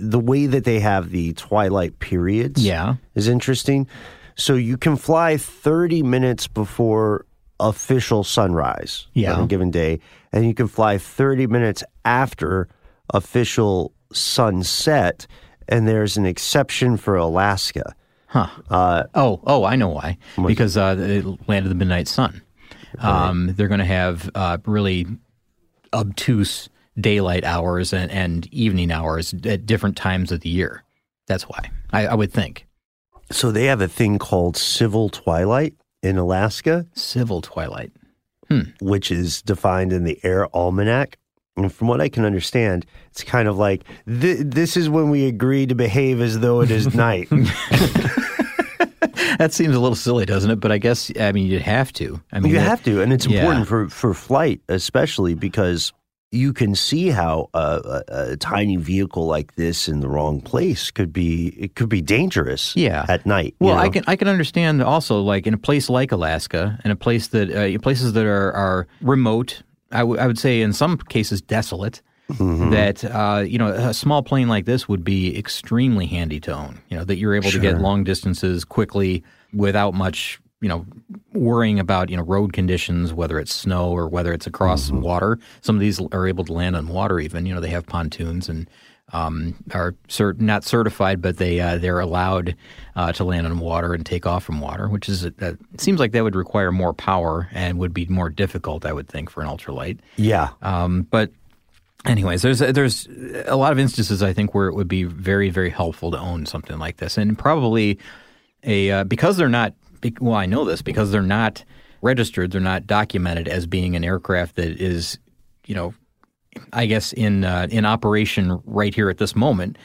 The way that they have the twilight periods, Yeah. is interesting. So you can fly 30 minutes before official sunrise Yeah. on a given day, and you can fly 30 minutes after official sunset. And there's an exception for Alaska. Huh. Uh, Oh, oh, I know why. Because uh, land landed the midnight sun. Um, they're going to have uh, really obtuse daylight hours and, and evening hours at different times of the year. That's why I, I would think So they have a thing called civil twilight in Alaska, civil twilight. which is defined in the Air Almanac. And from what I can understand, it's kind of like th- this is when we agree to behave as though it is night. That seems a little silly, doesn't it? But I guess I mean you'd have to. I mean you that- have to, and it's yeah. important for for flight, especially because you can see how a, a, a tiny vehicle like this in the wrong place could be it could be dangerous. Yeah. at night. you Well, I can I can understand also like in a place like Alaska, in a place that uh, places that are are remote. I, w- I would say in some cases desolate. Mm-hmm. That uh, you know a small plane like this would be extremely handy to own. You know that you're able to get long distances quickly without much you know worrying about you know road conditions, whether it's snow or whether it's across Mm-hmm. water. Some of these are able to land on water. Even you know they have pontoons and um, are cert- not certified, but they uh, they're allowed uh, to land on water and take off from water, which is uh, it seems like that would require more power and would be more difficult, I would think, for an ultralight. yeah. Um, but anyways, there's there's a lot of instances I think where it would be very very helpful to own something like this, and probably a uh, because they're not well, I know this because they're not registered, they're not documented as being an aircraft that is, you know, I guess in uh, in operation right here at this moment.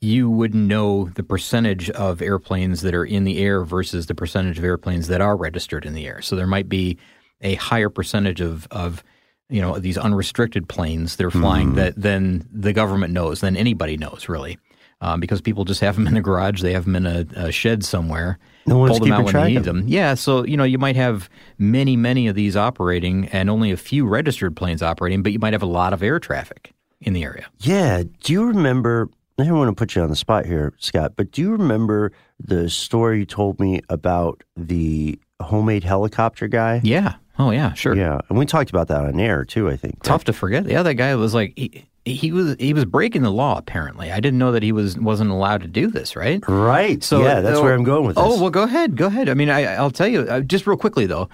You wouldn't know the percentage of airplanes that are in the air versus the percentage of airplanes that are registered in the air. So there might be a higher percentage of of you know these unrestricted planes that are flying that than the government knows, than anybody knows really, um, because people just have them in the garage, they have them in a, a shed somewhere, No one's pull them out when track need them. them. Yeah, so you know you might have many many of these operating and only a few registered planes operating, but you might have a lot of air traffic in the area. Yeah. Do you remember? I don't want to put you on the spot here, Scott, but do you remember the story you told me about the homemade helicopter guy? Yeah. Oh yeah, sure. Yeah, and we talked about that on air too. I think. Tough to forget. Yeah, that guy was like he, he was he was breaking the law. Apparently, I didn't know that he was wasn't allowed to do this. Right. Right. So yeah, that's uh, where I'm going with this. Oh well, go ahead, go ahead. I mean, I, I'll tell you uh, just real quickly though.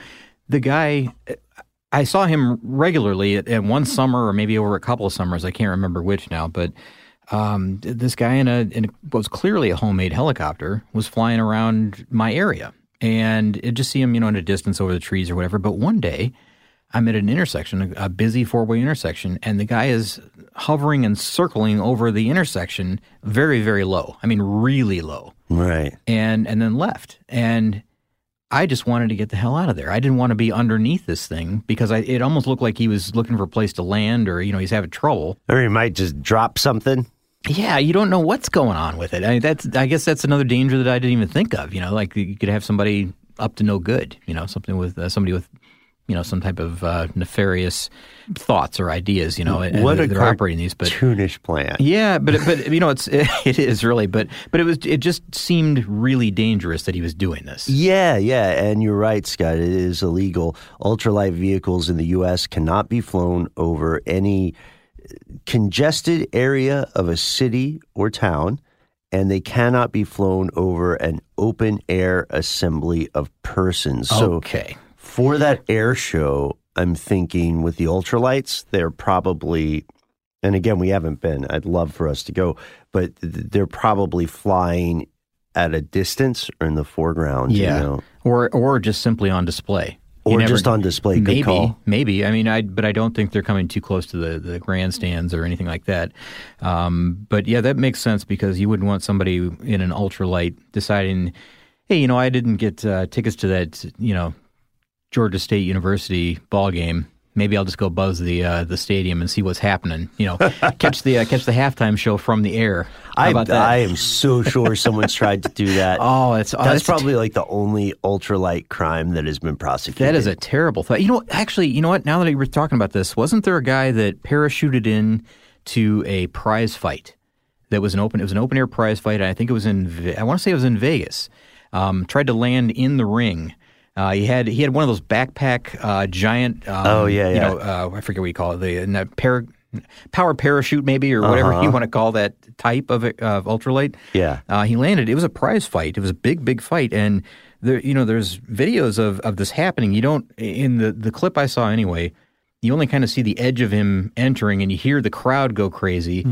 The guy, I saw him regularly at, at one summer or maybe over a couple of summers. I can't remember which now, but um, this guy in a in a, what was clearly a homemade helicopter was flying around my area, and it just see him, you know, in a distance over the trees or whatever. But one day. I'm at an intersection, a, a busy four way intersection, and the guy is hovering and circling over the intersection very, very low. I mean, really low right. and and then left. And I just wanted to get the hell out of there. I didn't want to be underneath this thing because I, it almost looked like he was looking for a place to land or you know he's having trouble. Or he might just drop something. Yeah, you don't know what's going on with it. I, that's I guess that's another danger that I didn't even think of. You know, like you could have somebody up to no good. You know, something with uh, somebody with you know some type of uh, nefarious thoughts or ideas. You know, what a they're operating these, but cartoonish plan. yeah, but but you know it's it is really, but but it was it just seemed really dangerous that he was doing this. Yeah, yeah, and you're right, Scott. It is illegal. Ultralight vehicles in the U.S. cannot be flown over any congested area of a city or town, and they cannot be flown over an open air assembly of persons. So, okay. For that air show, I'm thinking with the ultralights, they're probably, and again, we haven't been. I'd love for us to go, but they're probably flying at a distance or in the foreground. you Yeah, know? or or just simply on display, You Or never- just on display. Good maybe, call. maybe. I mean, I but I don't think they're coming too close to the the grandstands or anything like that. Um, but yeah, that makes sense because you wouldn't want somebody in an ultralight deciding, hey, you know, I didn't get uh, tickets to that, you know, Georgia State University ball game. Maybe I'll just go buzz the uh, the stadium and see what's happening. You know, catch the uh, catch the halftime show from the air. How I? I am so sure someone's tried to do that. oh, it's oh, that's, a probably like the only ultralight crime that has been prosecuted. That is a terrible thought. You know, actually, you know what? Now that you were talking about this, wasn't there a guy that parachuted in to a prize fight that was an open? It was an open air prize fight. And I think it was in. I want to say it was in Vegas. Um, tried to land in the ring. Uh, he had he had one of those backpack uh, giant. Um, Oh, yeah, You yeah. know, uh, I forget what you call it. The and that para, power parachute maybe or whatever Uh-huh. you want to call that type of of ultralight. Yeah. Uh, he landed. It was a prize fight. It was a big, big fight, and there, you know, there's videos of, of this happening. You don't in the the clip I saw anyway. You only kind of see the edge of him entering, and you hear the crowd go crazy.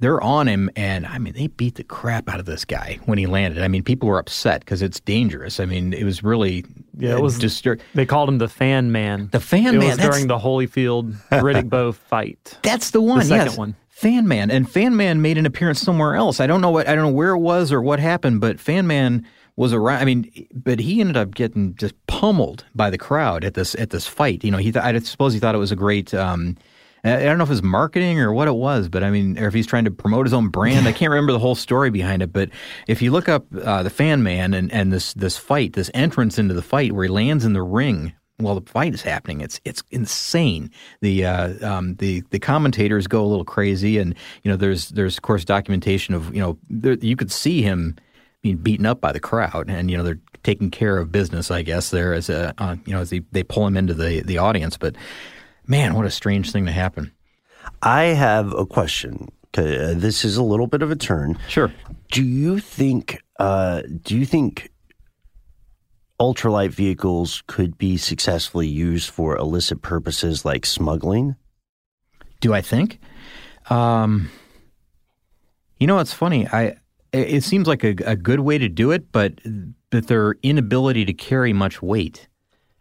They're on him, and I mean, they beat the crap out of this guy when he landed. I mean, people were upset because it's dangerous. I mean, it was really Yeah, it was- distur- They called him the Fan Man. The Fan it Man, was during the Holyfield Riddick Bowe fight. That's the one. The second yes. one. Fan Man and Fan Man made an appearance somewhere else. I don't know what I don't know where it was or what happened, but Fan Man was around. I mean, but he ended up getting just pummeled by the crowd at this at this fight. You know, he th- I suppose he thought it was a great. Um, I don't know if it was marketing or what it was, but I mean, or if he's trying to promote his own brand. I can't remember the whole story behind it, but if you look up uh, the Fan Man and, and this this fight, this entrance into the fight where he lands in the ring while the fight is happening, it's it's insane. The uh, um, the the commentators go a little crazy, and you know, there's there's of course documentation of you know there, you could see him being beaten up by the crowd, and you know they're taking care of business, I guess. There as a uh, you know as they, they pull him into the the audience, but man, what a strange thing to happen. I have a question. uh, this is a little bit of a turn. Sure. Do you think? Uh, do you think ultralight vehicles could be successfully used for illicit purposes like smuggling? Do I think? Um, you know, it's funny. I it it seems like a, a good way to do it, but but their inability to carry much weight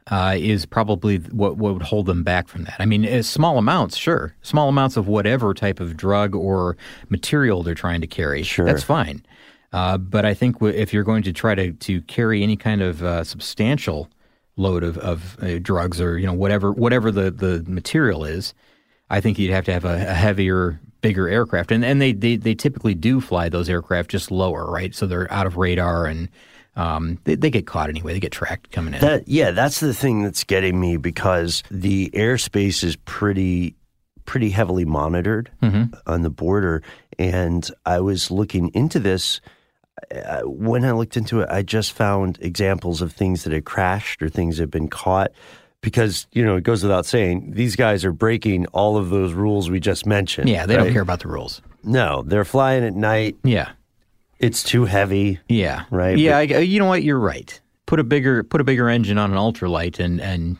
uh, is probably what what would hold them back from that. I mean, uh, small amounts, sure, small amounts of whatever type of drug or material they're trying to carry, Sure. that's fine. Uh, but I think w- if you're going to try to, to carry any kind of uh, substantial load of, of uh, drugs or you know whatever whatever the, the material is, I think you'd have to have a, a heavier, bigger aircraft, and and they, they they typically do fly those aircraft just lower, right? So they're out of radar and um, they, they get caught anyway. They get tracked coming in. That yeah, that's the thing that's getting me because the airspace is pretty pretty heavily monitored on the border, and I was looking into this. Uh, when I looked into it, I just found examples of things that had crashed or things that had been caught. Because you know, it goes without saying, these guys are breaking all of those rules we just mentioned. yeah, they don't care about the rules. No, they're flying at night. Yeah, It's too heavy. yeah, Right, Yeah, I, uh, you know what? You're right. Put a bigger put a bigger engine on an ultralight, and and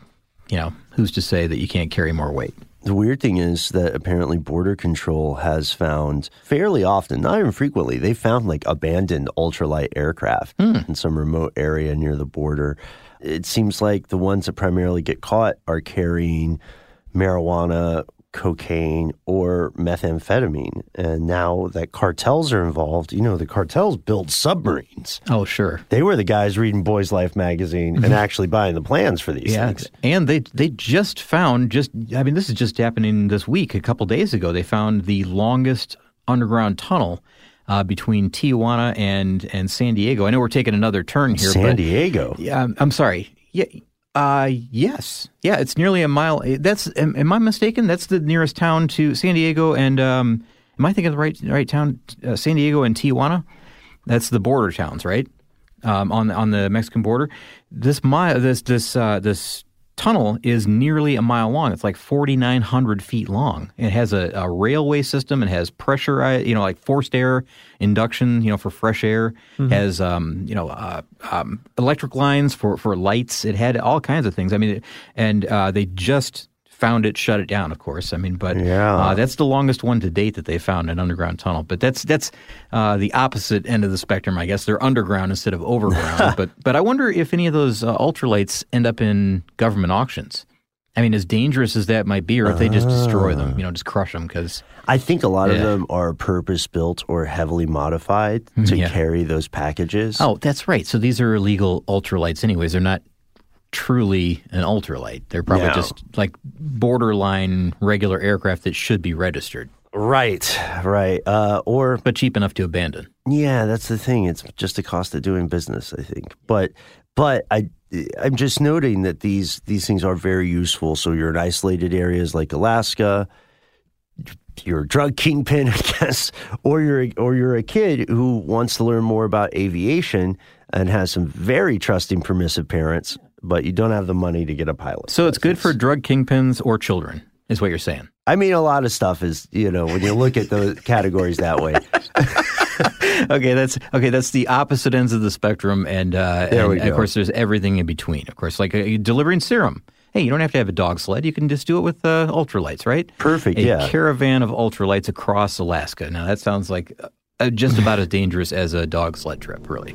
you know who's to say that you can't carry more weight? The weird thing is that apparently Border Control has found fairly often, not even frequently, they found like abandoned ultralight aircraft hmm. in some remote area near the border. It seems like the ones that primarily get caught are carrying marijuana, cocaine, or methamphetamine. And now that cartels are involved, you know, the cartels build submarines. Oh, sure. They were the guys reading Boys Life magazine and actually buying the plans for these Yeah, things. and they they just found just I mean this is just happening this week. A couple days ago, they found the longest underground tunnel uh, between Tijuana and and San Diego. I know we're taking another turn here, San Diego. yeah, I'm, I'm sorry. Yeah, uh, yes, yeah, it's nearly a mile. That's am, am I mistaken? That's the nearest town to San Diego, and um, am I thinking of the right right town? Uh, San Diego and Tijuana. That's the border towns, right? Um, on on the Mexican border. This mile, this this uh, this tunnel is nearly a mile long. It's like forty nine hundred feet long. It has a, a railway system. It has pressure, you know, like forced air induction, you know, for fresh air. Has um, you know, uh, um, electric lines for for lights. It had all kinds of things. I mean, and uh, they just found it, shut it down, of course. I mean, but Yeah. uh, that's the longest one to date that they found an underground tunnel. But that's that's uh, the opposite end of the spectrum, I guess. They're underground instead of overground. but but I wonder if any of those uh, ultralights end up in government auctions. I mean, as dangerous as that might be, or if they just destroy them, you know, just crush them because I think a lot of them are purpose built or heavily modified to Yeah. carry those packages. oh, that's right. So these are illegal ultralights, anyways. They're not truly an ultralight. They're probably No. just like borderline regular aircraft that should be registered, right, right. Uh, or but cheap enough to abandon. yeah, that's the thing. It's just the cost of doing business, I think. But but I I'm just noting that these these things are very useful. So you're in isolated areas like Alaska. You're a drug kingpin, I guess, or you're or you're a kid who wants to learn more about aviation and has some very trusting, permissive parents, but you don't have the money to get a pilot. So it's good for drug kingpins or children. is what you're saying. I mean, a lot of stuff is, you know, when you look at the categories that way. okay, that's okay. That's the opposite ends of the spectrum, and, uh, There and we of course, there's everything in between. Of course, like uh, delivering serum. Hey, you don't have to have a dog sled. You can just do it with uh, ultralights, right? Perfect, A yeah. caravan of ultralights across Alaska. Now that sounds like uh, just about as dangerous as a dog sled trip, really.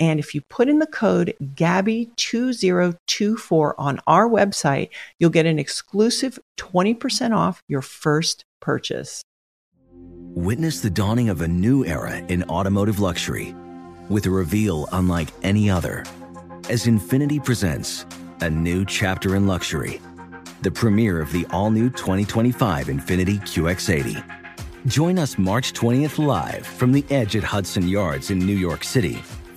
And if you put in the code GABBY2024 on our website, you'll get an exclusive 20% off your first purchase. Witness the dawning of a new era in automotive luxury with a reveal unlike any other as Infiniti presents a new chapter in luxury, the premiere of the all new 2025 Infiniti QX80. Join us March 20th live from the edge at Hudson Yards in New York City,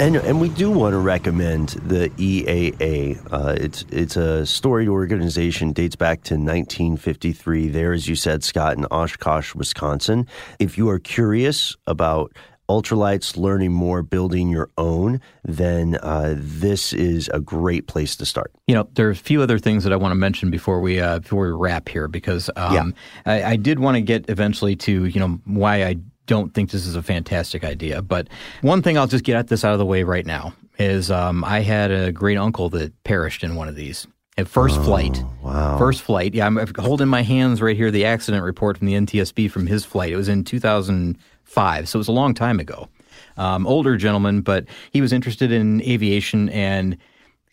And and we do want to recommend the EAA. Uh, it's it's a storied organization dates back to 1953. There, as you said, Scott, in Oshkosh, Wisconsin. If you are curious about ultralights, learning more, building your own, then uh, this is a great place to start. You know, there are a few other things that I want to mention before we uh, before we wrap here because um, I, I did want to get eventually to you know why I don't think this is a fantastic idea. But one thing I'll just get at this out of the way right now is um, I had a great uncle that perished in one of these. At first flight. wow. First flight. Yeah, I'm holding my hands right here the accident report from the NTSB from his flight. It was in 2005, so it was a long time ago. Um, older gentleman, but he was interested in aviation and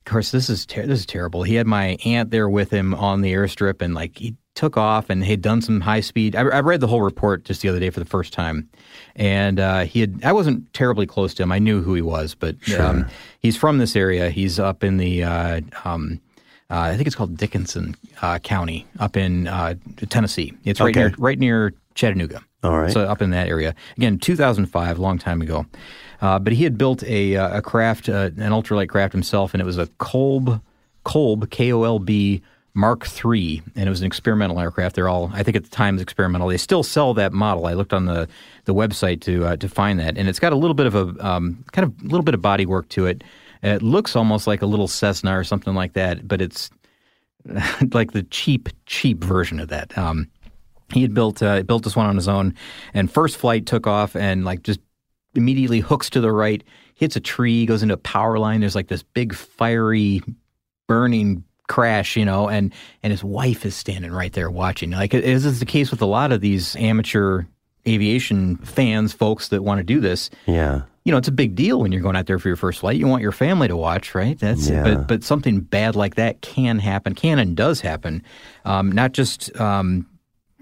of course, this is ter- this is terrible. He had my aunt there with him on the airstrip, and like he took off and he'd done some high speed. I, I read the whole report just the other day for the first time, and uh, he had. I wasn't terribly close to him. I knew who he was, but um, he's from this area. He's up in the. Uh, um, uh, I think it's called Dickinson uh, County, up in uh, Tennessee. It's right Okay. near right near Chattanooga. All right. So up in that area. Again, 2005, long time ago. Uh, but he had built a a craft, uh, an ultralight craft himself, and it was a Kolb Kolb K O L B Mark III, and it was an experimental aircraft. They're all, I think, at the time, was experimental. They still sell that model. I looked on the the website to uh, to find that, and it's got a little bit of a um, kind of little bit of body work to it. It looks almost like a little Cessna or something like that, but it's like the cheap, cheap version of that. Um, he had built uh, built this one on his own, and first flight took off and like just immediately hooks to the right, hits a tree, goes into a power line. There's like this big fiery, burning crash, you know, and and his wife is standing right there watching. Like as is the case with a lot of these amateur aviation fans, folks that want to do this. Yeah. You know, it's a big deal when you're going out there for your first flight. You want your family to watch, right? That's Yeah. but but something bad like that can happen, can and does happen. Um, not just um,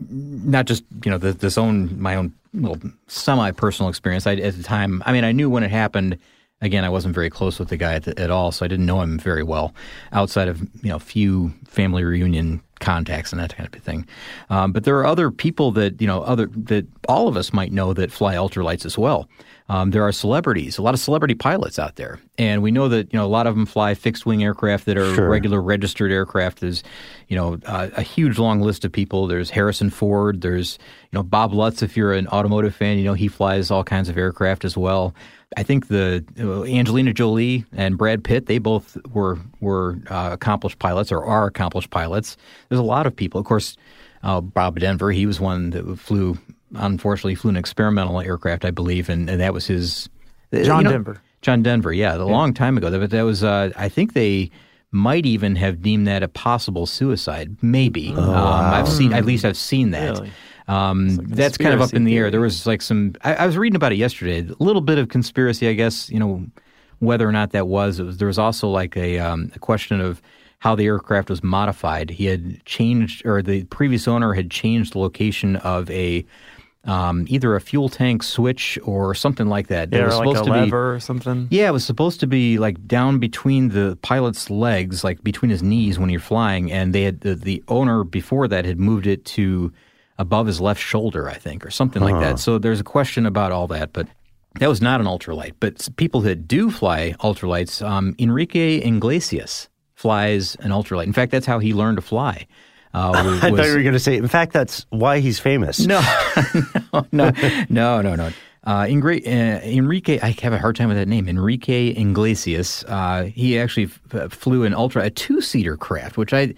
not just you know this own my own little semi personal experience. I at the time, I mean, I knew when it happened. Again, I wasn't very close with the guy at, the, at all, so I didn't know him very well, outside of you know few family reunion contacts and that kind of thing. Um, but there are other people that you know other that all of us might know that fly ultralights as well. Um, there are celebrities, a lot of celebrity pilots out there, and we know that you know a lot of them fly fixed wing aircraft that are Sure. regular registered aircraft. There's you know uh, a huge long list of people. There's Harrison Ford. There's you know Bob Lutz. If you're an automotive fan, you know he flies all kinds of aircraft as well. I think the uh, Angelina Jolie and Brad Pitt, they both were were uh, accomplished pilots or are accomplished pilots. There's a lot of people. Of course, uh, Bob Denver, he was one that flew. Unfortunately, flew an experimental aircraft, I believe, and, and that was his. John you know, Denver. John Denver, yeah, a long time ago. But that was, uh, I think they might even have deemed that a possible suicide. Maybe. um, I've seen, at least I've seen that. Really? Um, that's kind of up in the air. There was like some. I, I was reading about it yesterday. A little bit of conspiracy, I guess. You know, whether or not that was. It was there was also like a, um, a question of how the aircraft was modified. He had changed, or the previous owner had changed the location of a. Um, either a fuel tank switch or something like that. It Yeah, was or like a supposed to be lever or something. yeah, it was supposed to be like down between the pilot's legs, like between his knees when you're flying, and they had the, the owner before that had moved it to above his left shoulder, I think, or something like that. So there's a question about all that, but that was not an ultralight. But people that do fly ultralights, um, Enrique Iglesias flies an ultralight. In fact, that's how he learned to fly. Uh, was- I thought you were going to say, in fact, that's why he's famous. no, no, no, no, no. Uh, Ingre- uh, Enrique, I have a hard time with that name. Enrique Iglesias. Uh, he actually f- flew an ultra, a two-seater craft, which I.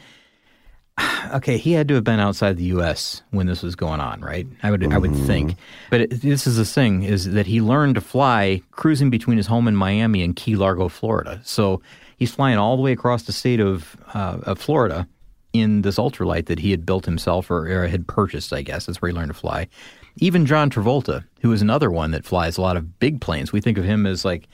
Okay, he had to have been outside the U.S. when this was going on, right? I would, I would think. But it, this is the thing: is that he learned to fly cruising between his home in Miami and Key Largo, Florida. So he's flying all the way across the state of, uh, of Florida in this ultralight that he had built himself or, or had purchased, I guess. That's where he learned to fly. Even John Travolta, who is another one that flies a lot of big planes. We think of him as like,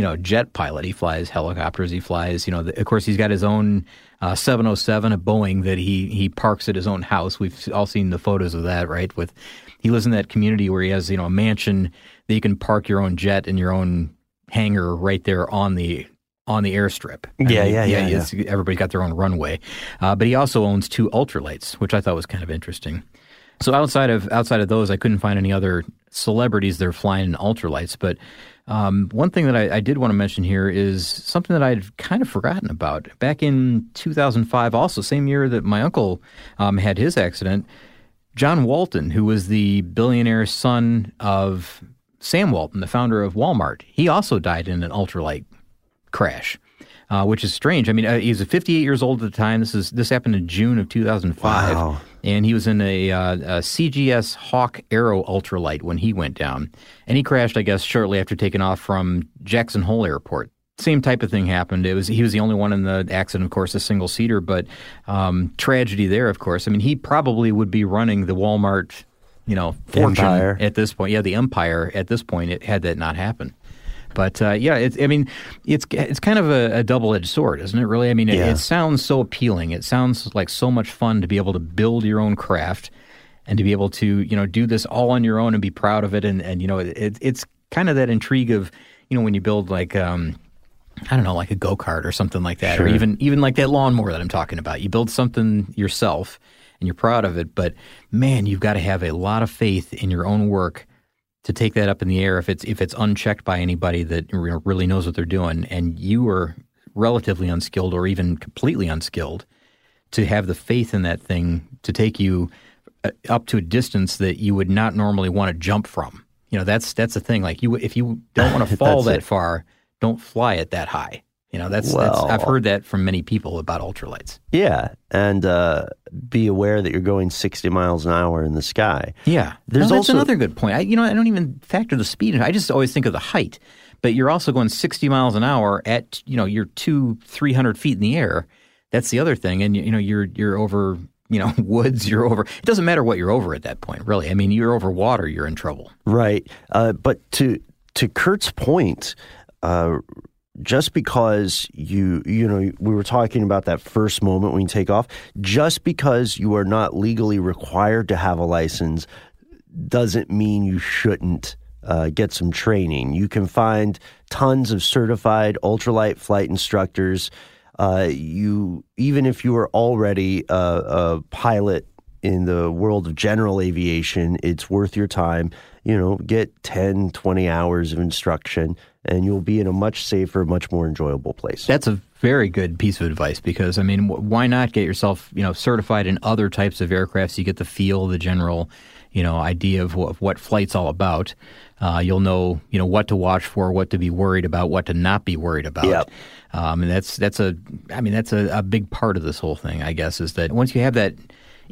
you know, jet pilot. He flies helicopters. He flies, you know, the, of course, he's got his own uh, 707, a Boeing that he he parks at his own house. We've all seen the photos of that, right? With he lives in that community where he has, you know, a mansion that you can park your own jet in your own hangar right there on the on the airstrip. Yeah, mean, yeah, yeah, it's- Everybody's got their own runway, uh, but he also owns two ultralights, which I thought was kind of interesting. So outside of outside of those, I couldn't find any other celebrities that are flying in ultralights. But um, one thing that I, I did want to mention here is something that I'd kind of forgotten about. Back in 2005, also same year that my uncle um, had his accident, John Walton, who was the billionaire son of Sam Walton, the founder of Walmart, he also died in an ultralight crash, uh, which is strange. I mean, uh, he was 58 years old at the time. This is this happened in June of 2005, Wow. And he was in a, uh, a CGS Hawk Arrow ultralight when he went down, and he crashed, I guess, shortly after taking off from Jackson Hole Airport. Same type of thing happened. It was he was the only one in the accident, of course, a single seater, but um, tragedy there, of course. I mean, he probably would be running the Walmart, you know, fortune Empire. at this point. Yeah, the empire at this point, it, had that not happened. But uh, yeah, it's, I mean, it's it's kind of a, a double edged sword, isn't it? Really, I mean, it, Yeah. it sounds so appealing. It sounds like so much fun to be able to build your own craft and to be able to you know do this all on your own and be proud of it. And and you know, it, it's kind of that intrigue of you know when you build like. Um, I don't know, like a go kart or something like that, or even even like that lawnmower that I'm talking about. You build something yourself and you're proud of it, but man, you've got to have a lot of faith in your own work to take that up in the air if it's if it's unchecked by anybody that really knows what they're doing, and you are relatively unskilled or even completely unskilled to have the faith in that thing to take you uh, up to a distance that you would not normally want to jump from. You know, that's that's the thing. Like you, if you don't want to fall that it. far, don't fly it that high. You know, that's, Well- that's I've heard that from many people about ultralights. Yeah, and uh, be aware that you're going 60 miles an hour in the sky. Yeah, There's no, that's also- another good point. I, you know, I don't even factor the speed. in. I just always think of the height. But you're also going 60 miles an hour at you know you're two, three hundred feet in the air. That's the other thing, and you, you know you're you're over you know woods. You're over. It doesn't matter what you're over at that point, really. I mean, you're over water. You're in trouble. Right. Uh, but to to Kurt's point, uh, just because you you know we were talking about that first moment when you take off, just because you are not legally required to have a license doesn't mean you shouldn't uh, get some training. You can find tons of certified ultralight flight instructors. Uh, you even if you are already a, a pilot in the world of general aviation, it's worth your time. You know, get 10, 20 hours of instruction, and you'll be in a much safer, much more enjoyable place. That's a very good piece of advice because I mean, wh- why not get yourself you know certified in other types of aircraft so you get the feel, the general you know idea of what, of what flight's all about. Uh, you'll know you know what to watch for, what to be worried about, what to not be worried about. Yep. Um, and that's that's a I mean that's a, a big part of this whole thing. I guess is that once you have that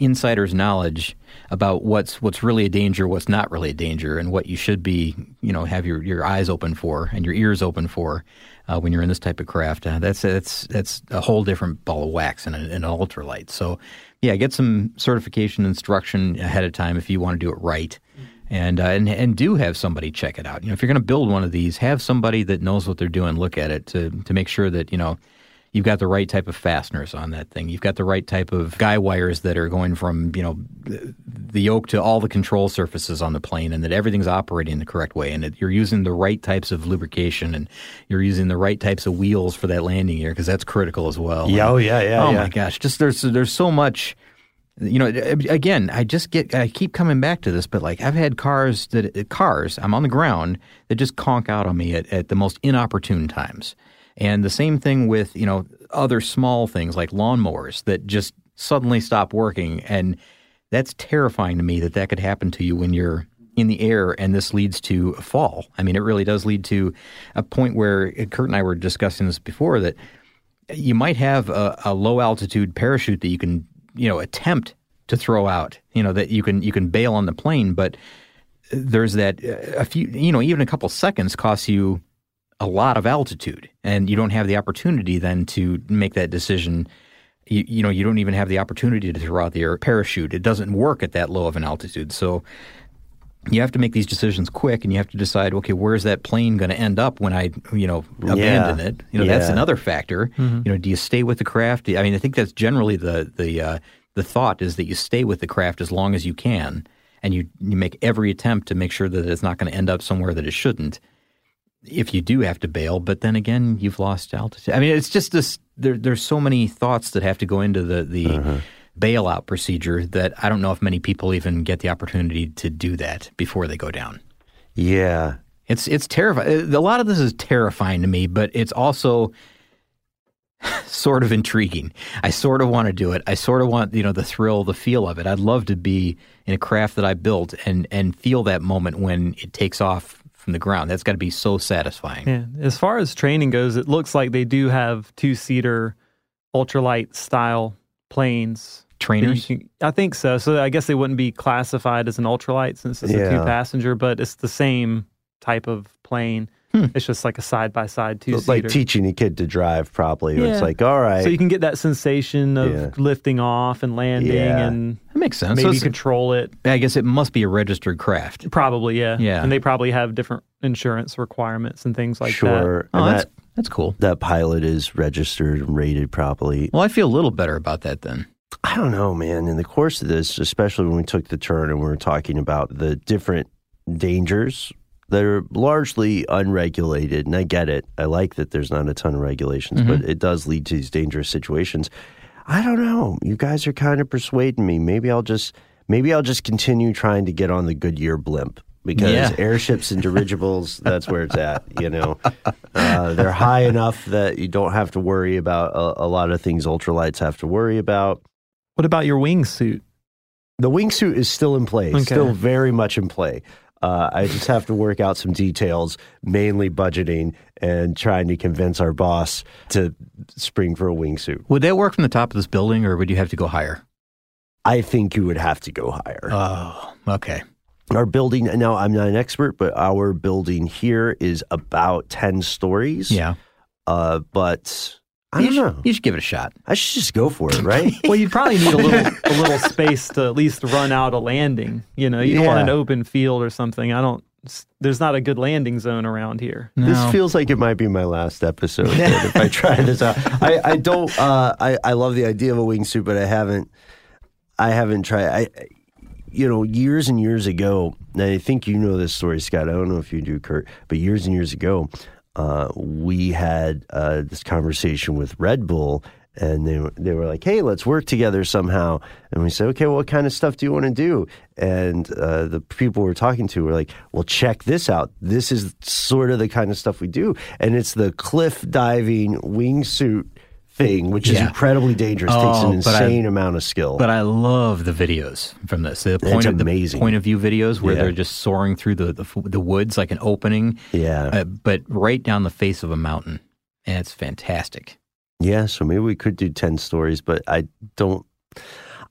insider's knowledge about what's what's really a danger, what's not really a danger, and what you should be, you know, have your, your eyes open for and your ears open for uh, when you're in this type of craft. Uh, that's that's that's a whole different ball of wax in, a, in an ultralight. So, yeah, get some certification instruction ahead of time if you want to do it right. And, uh, and and do have somebody check it out. You know, if you're going to build one of these, have somebody that knows what they're doing look at it to to make sure that you know you've got the right type of fasteners on that thing. You've got the right type of guy wires that are going from, you know, the- yoke to all the control surfaces on the plane and that everything's operating the correct way and that you're using the right types of lubrication and you're using the right types of wheels for that landing gear because that's critical as well. Yeah, And- oh, yeah, yeah, Oh yeah. my gosh, just there's there's so much you know again i just get i keep coming back to this but like i've had cars that cars i'm on the ground that just conk out on me at, at the most inopportune times and the same thing with you know other small things like lawnmowers that just suddenly stop working. And that's terrifying to me that that could happen to you when you're in the air and this leads to a fall. I mean it really does lead to a point where kurt and i were discussing this before that you might have a, a low altitude parachute that you can you know attempt to throw out you know that you can you can bail on the plane. But there's that uh, a few you know even a couple seconds costs you a lot of altitude and you don't have the opportunity then to make that decision. You, you know you don't even have the opportunity to throw out the air parachute. It doesn't work at that low of an altitude. So you have to make these decisions quick and you have to decide okay where's that plane going to end up when i you know abandon it? You know that's another factor. You know do you stay with the craft? I mean i think that's generally the the uh, the thought is that you stay with the craft as long as you can and you you make every attempt to make sure that it's not going to end up somewhere that it shouldn't if you do have to bail but then again you've lost altitude i mean it's just this there, there's so many thoughts that have to go into the the uh-huh. bailout procedure that i don't know if many people even get the opportunity to do that before they go down Yeah. it's it's terrifying. Uh, a lot of this is terrifying to me, but it's also sort of intriguing. I sort of want to do it. I sort of want you know the thrill, the feel of it. I'd love to be in a craft that I built and and feel that moment when it takes off from the ground. That's got to be so satisfying. Yeah. As far as training goes, it looks like they do have two seater ultralight style planes. Trainers. can- I think so. So I guess they wouldn't be classified as an ultralight since it's a two passenger, but it's the same type of plane. Hmm. It's just like a side by side two It's like teaching a kid to drive, probably. It's like, all right. So you can get that sensation of Yeah. lifting off and landing Yeah. and That makes sense. So maybe it's- control it. I guess it must be a registered craft. Probably, yeah. Yeah. And they probably have different insurance requirements and things like that. sure. Oh, that's that, that's cool. that pilot is registered and rated properly. Well, I feel a little better about that then. I don't know, man. In the course of this, especially when we took the turn and we were talking about the different dangers that are largely unregulated, and I get it. I like that there's not a ton of regulations, mm-hmm. but it does lead to these dangerous situations. I don't know. You guys are kind of persuading me. Maybe I'll just maybe I'll just continue trying to get on the Goodyear blimp because Yeah. airships and dirigibles that's where it's at you know uh, they're high enough that you don't have to worry about a, a lot of things ultralights have to worry about What about your wingsuit? The wingsuit is still in play, Okay. still very much in play. Uh, I just have to work out some details, mainly budgeting and trying to convince our boss to spring for a wingsuit. Would that work from the top of this building, or would you have to go higher? I think you would have to go higher. Oh, okay. our building, now I'm not an expert, but our building here is about 10 stories. Yeah. Uh, but I you don't should, know. You should give it a shot. I should just go for it, right? Well, you'd probably need a little a little space to at least run out a landing. You know, you don't want an open field or something. I don't. There's not a good landing zone around here. No. This feels like it might be my last episode if I try this out. I, I don't. Uh, I I love the idea of a wingsuit, but I haven't. I haven't tried. I, you know, years and years ago, and I think you know this story, Scott. I don't know if you do, Kurt, but years and years ago, uh, we had uh, this conversation with Red Bull. And they were, they were like, "Hey, let's work together somehow." And we said, "Okay, what kind of stuff do you want to do?" And uh, the people we're talking to were like, "Well, check this out. This is sort of the kind of stuff we do, and it's the cliff diving wingsuit thing, which is Yeah. incredibly dangerous. takes Oh, an but I- insane amount of skill." But I love the videos from this. The point of amazing. the point of view videos where Yeah. they're just soaring through the, the the woods like an opening, yeah, uh, but right down the face of a mountain, and it's fantastic. Yeah. So maybe we could do ten stories, but I don't.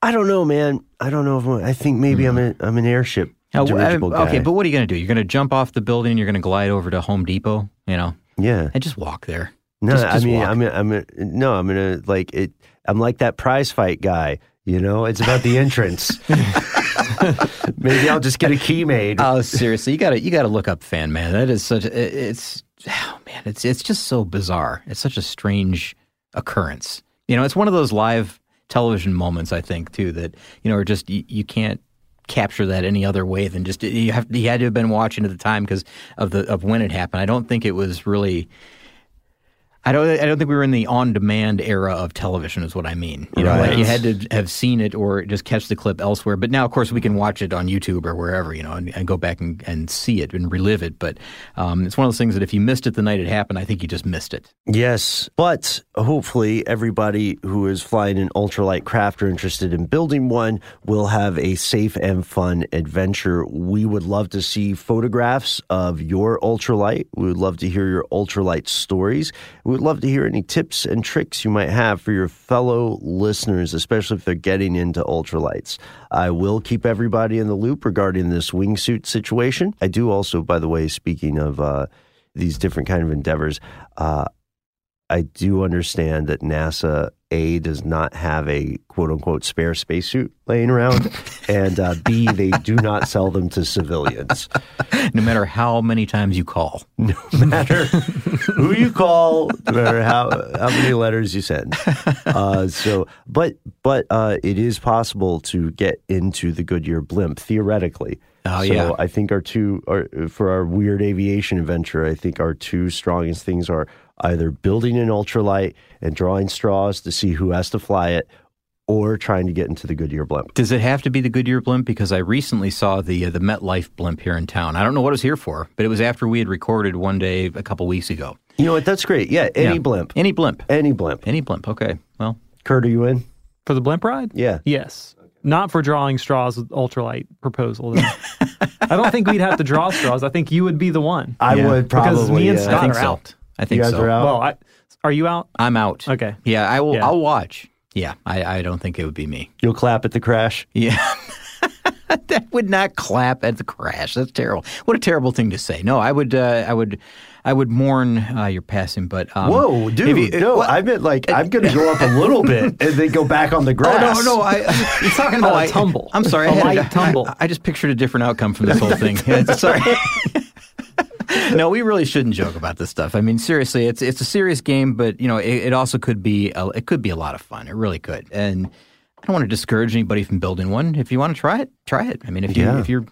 I don't know, man. I don't know if I'm, I think maybe I'm hmm. a, I'm an airship Now, w- I- guy. okay, but what are you going to do? You're going to jump off the building. You're going to glide over to Home Depot, you know, yeah. and just walk there. No, Just- I mean, walk. I'm, I'm, I'm, no, I'm gonna like it. I'm like that prize fight guy. You know, it's about the entrance. maybe I'll just get a key made. Oh, seriously, you got to you got to look up Fan Man. That is such. a- It's oh man, it's it's just so bizarre. It's such a strange occurrence. You know, it's one of those live television moments. I think too that you know are just you, you can't capture that any other way than just you have you had to have been watching at the time because of the of when it happened. I don't think it was really. I don't. I don't think we were in the on-demand era of television. Is what I mean. You know, like you had to have seen it or just catch the clip elsewhere. But now, of course, we can watch it on YouTube or wherever. You know, and, and go back and, and see it and relive it. But um, it's one of those things that if you missed it the night it happened, I think you just missed it. Yes, but hopefully everybody who is flying an ultralight craft or interested in building one will have a safe and fun adventure. We would love to see photographs of your ultralight. We would love to hear your ultralight stories. We would love to hear any tips and tricks you might have for your fellow listeners, especially if they're getting into ultralights. I will keep everybody in the loop regarding this wingsuit situation. I do also, by the way, speaking of uh, these different kind of endeavors, uh, I do understand that NASA A does not have a quote unquote spare spacesuit laying around, and uh, B they do not sell them to civilians. No matter how many times you call. No matter who you call, no matter how how many letters you send. Uh, so, but but uh, it is possible to get into the Goodyear blimp theoretically. Oh, so yeah. I think our two our, for our weird aviation adventure, I think our two strongest things are either building an ultralight and drawing straws to see who has to fly it, or trying to get into the Goodyear blimp. Does it have to be the Goodyear blimp? Because I recently saw the uh, the MetLife blimp here in town. I don't know what it was here for, but it was after we had recorded one day a couple weeks ago. You know what? That's great. Yeah, any Yeah. blimp, Any blimp. any blimp. Any blimp. Okay. Well, Kurt, are you in? For the blimp ride? Yeah. Yes. Not for drawing straws with ultralight proposal. I don't think we'd have to draw straws. I think you would be the one. I Yeah. would probably. Because me and yeah. Scott are so. out. I think You guys so. are out? Well, I, are you out? I'm out. Okay. Yeah, I will. Yeah. I'll watch. Yeah, I, I don't think it would be me. You'll clap at the crash. Yeah. that would not clap at the crash. That's terrible. What a terrible thing to say. No, I would. Uh, I would. I would mourn uh, your passing. But um, Whoa, dude! if you- no, well, I meant like I'm going to go up a little bit and then go back on the Oh grass. no, no! I, He's talking about oh, a I- tumble. I'm sorry. A I had light tumble. I, I just pictured a different outcome from this whole thing. Yeah, sorry. No, we really shouldn't joke about this stuff. I mean, seriously, it's it's a serious game, but you know, it, it also could be a, it could be a lot of fun. It really could. And I don't want to discourage anybody from building one. If you want to try it, try it. I mean, if you Yeah. if you're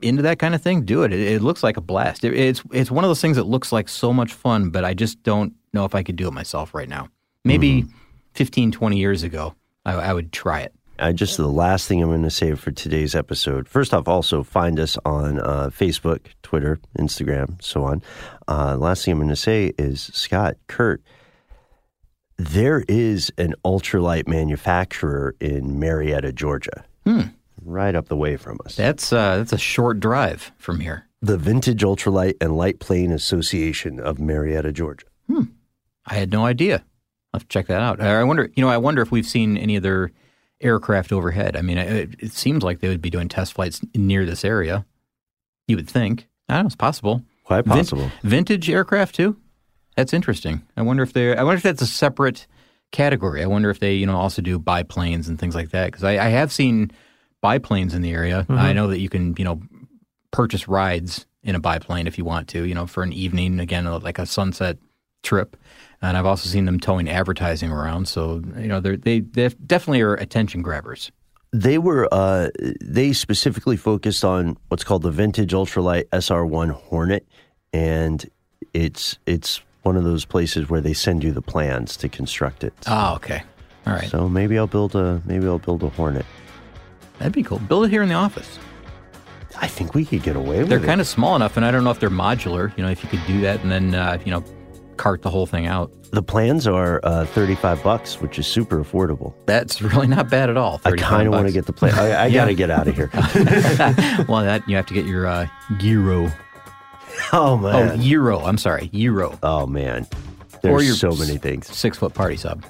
into that kind of thing, do it. It, it looks like a blast. It, it's it's one of those things that looks like so much fun, but I just don't know if I could do it myself right now. Maybe hmm. 15, 20 years ago, I, I would try it. I just the last thing I'm going to say for today's episode. First off, also find us on uh, Facebook, Twitter, Instagram, so on. Uh, last thing I'm going to say is Scott, Kurt, There is an ultralight manufacturer in Marietta, Georgia, right up the way from us. That's uh, that's a short drive from here. the Vintage Ultralight and Light Plane Association of Marietta, Georgia. Hmm. I had no idea. I'll have to check that out. I wonder, you know, I wonder if we've seen any other aircraft overhead. I mean, it, it seems like they would be doing test flights near this area. You would think. I don't know. It's possible. Quite Vin- possible. vintage aircraft too. That's interesting. I wonder if they. I wonder if that's a separate category. I wonder if they, you know, also do biplanes and things like that. Because I, I have seen biplanes in the area. Mm-hmm. I know that you can, you know, purchase rides in a biplane if you want to. You know, for an evening again, like a sunset trip. And I've also seen them towing advertising around. So you know, they're, they they definitely are attention grabbers. They were uh, they specifically focused on what's called the Vintage Ultralight SR1 Hornet, and it's it's one of those places where they send you the plans to construct it. Oh, okay. All right. So maybe I'll build a maybe I'll build a Hornet. That'd be cool. Build it here in the office. I think we could get away with it. They're kind of small enough, and I don't know if they're modular. You know, if you could do that and then uh, you know cart the whole thing out. the plans are uh, thirty five bucks, which is super affordable. That's really not bad at all. I kind of want to get the plan. I, I got to get out of here. well, that you have to get your uh, gyro. oh man. Oh, man. euro. I'm sorry, euro. Oh man. Or There's your so many things. Six foot party sub.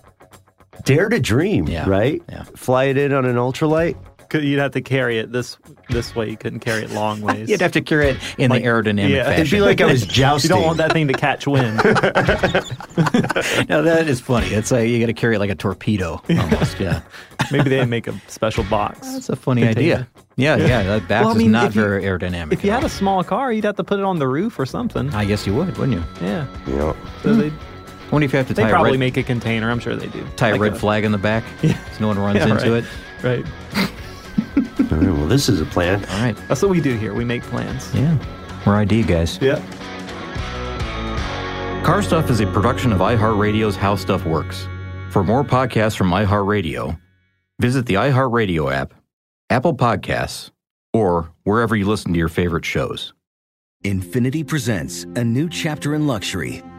Dare to dream, Yeah, right? yeah. Fly it in on an ultralight. Could- You'd have to carry it this this way. You couldn't carry it long ways. You'd have to carry it in Like- the aerodynamic yeah. fashion. It'd be like I was jousting. you don't want that thing to catch wind. no, that is funny. It's like you got to carry it like a torpedo almost. Yeah, Maybe they make a special box. that's a funny idea. Yeah, yeah. That back Well, I is not you- very aerodynamic. If you at had a small car, you'd have to put it on the roof or something. I guess you would, wouldn't you? Yeah. Yeah. So they I wonder if you have to they tie a probably red, make a container. I'm sure they do. tie a Like red flag in the back yeah. so no one runs Yeah, into right. it. Right. All right, well, this is a plan. All right. That's what we do here. We make plans. Yeah. We're ID guys. Yeah. Car Stuff is a production of iHeartRadio's How Stuff Works. For more podcasts from iHeartRadio, visit the iHeartRadio app, Apple Podcasts, or wherever you listen to your favorite shows. Infiniti presents a new chapter in luxury,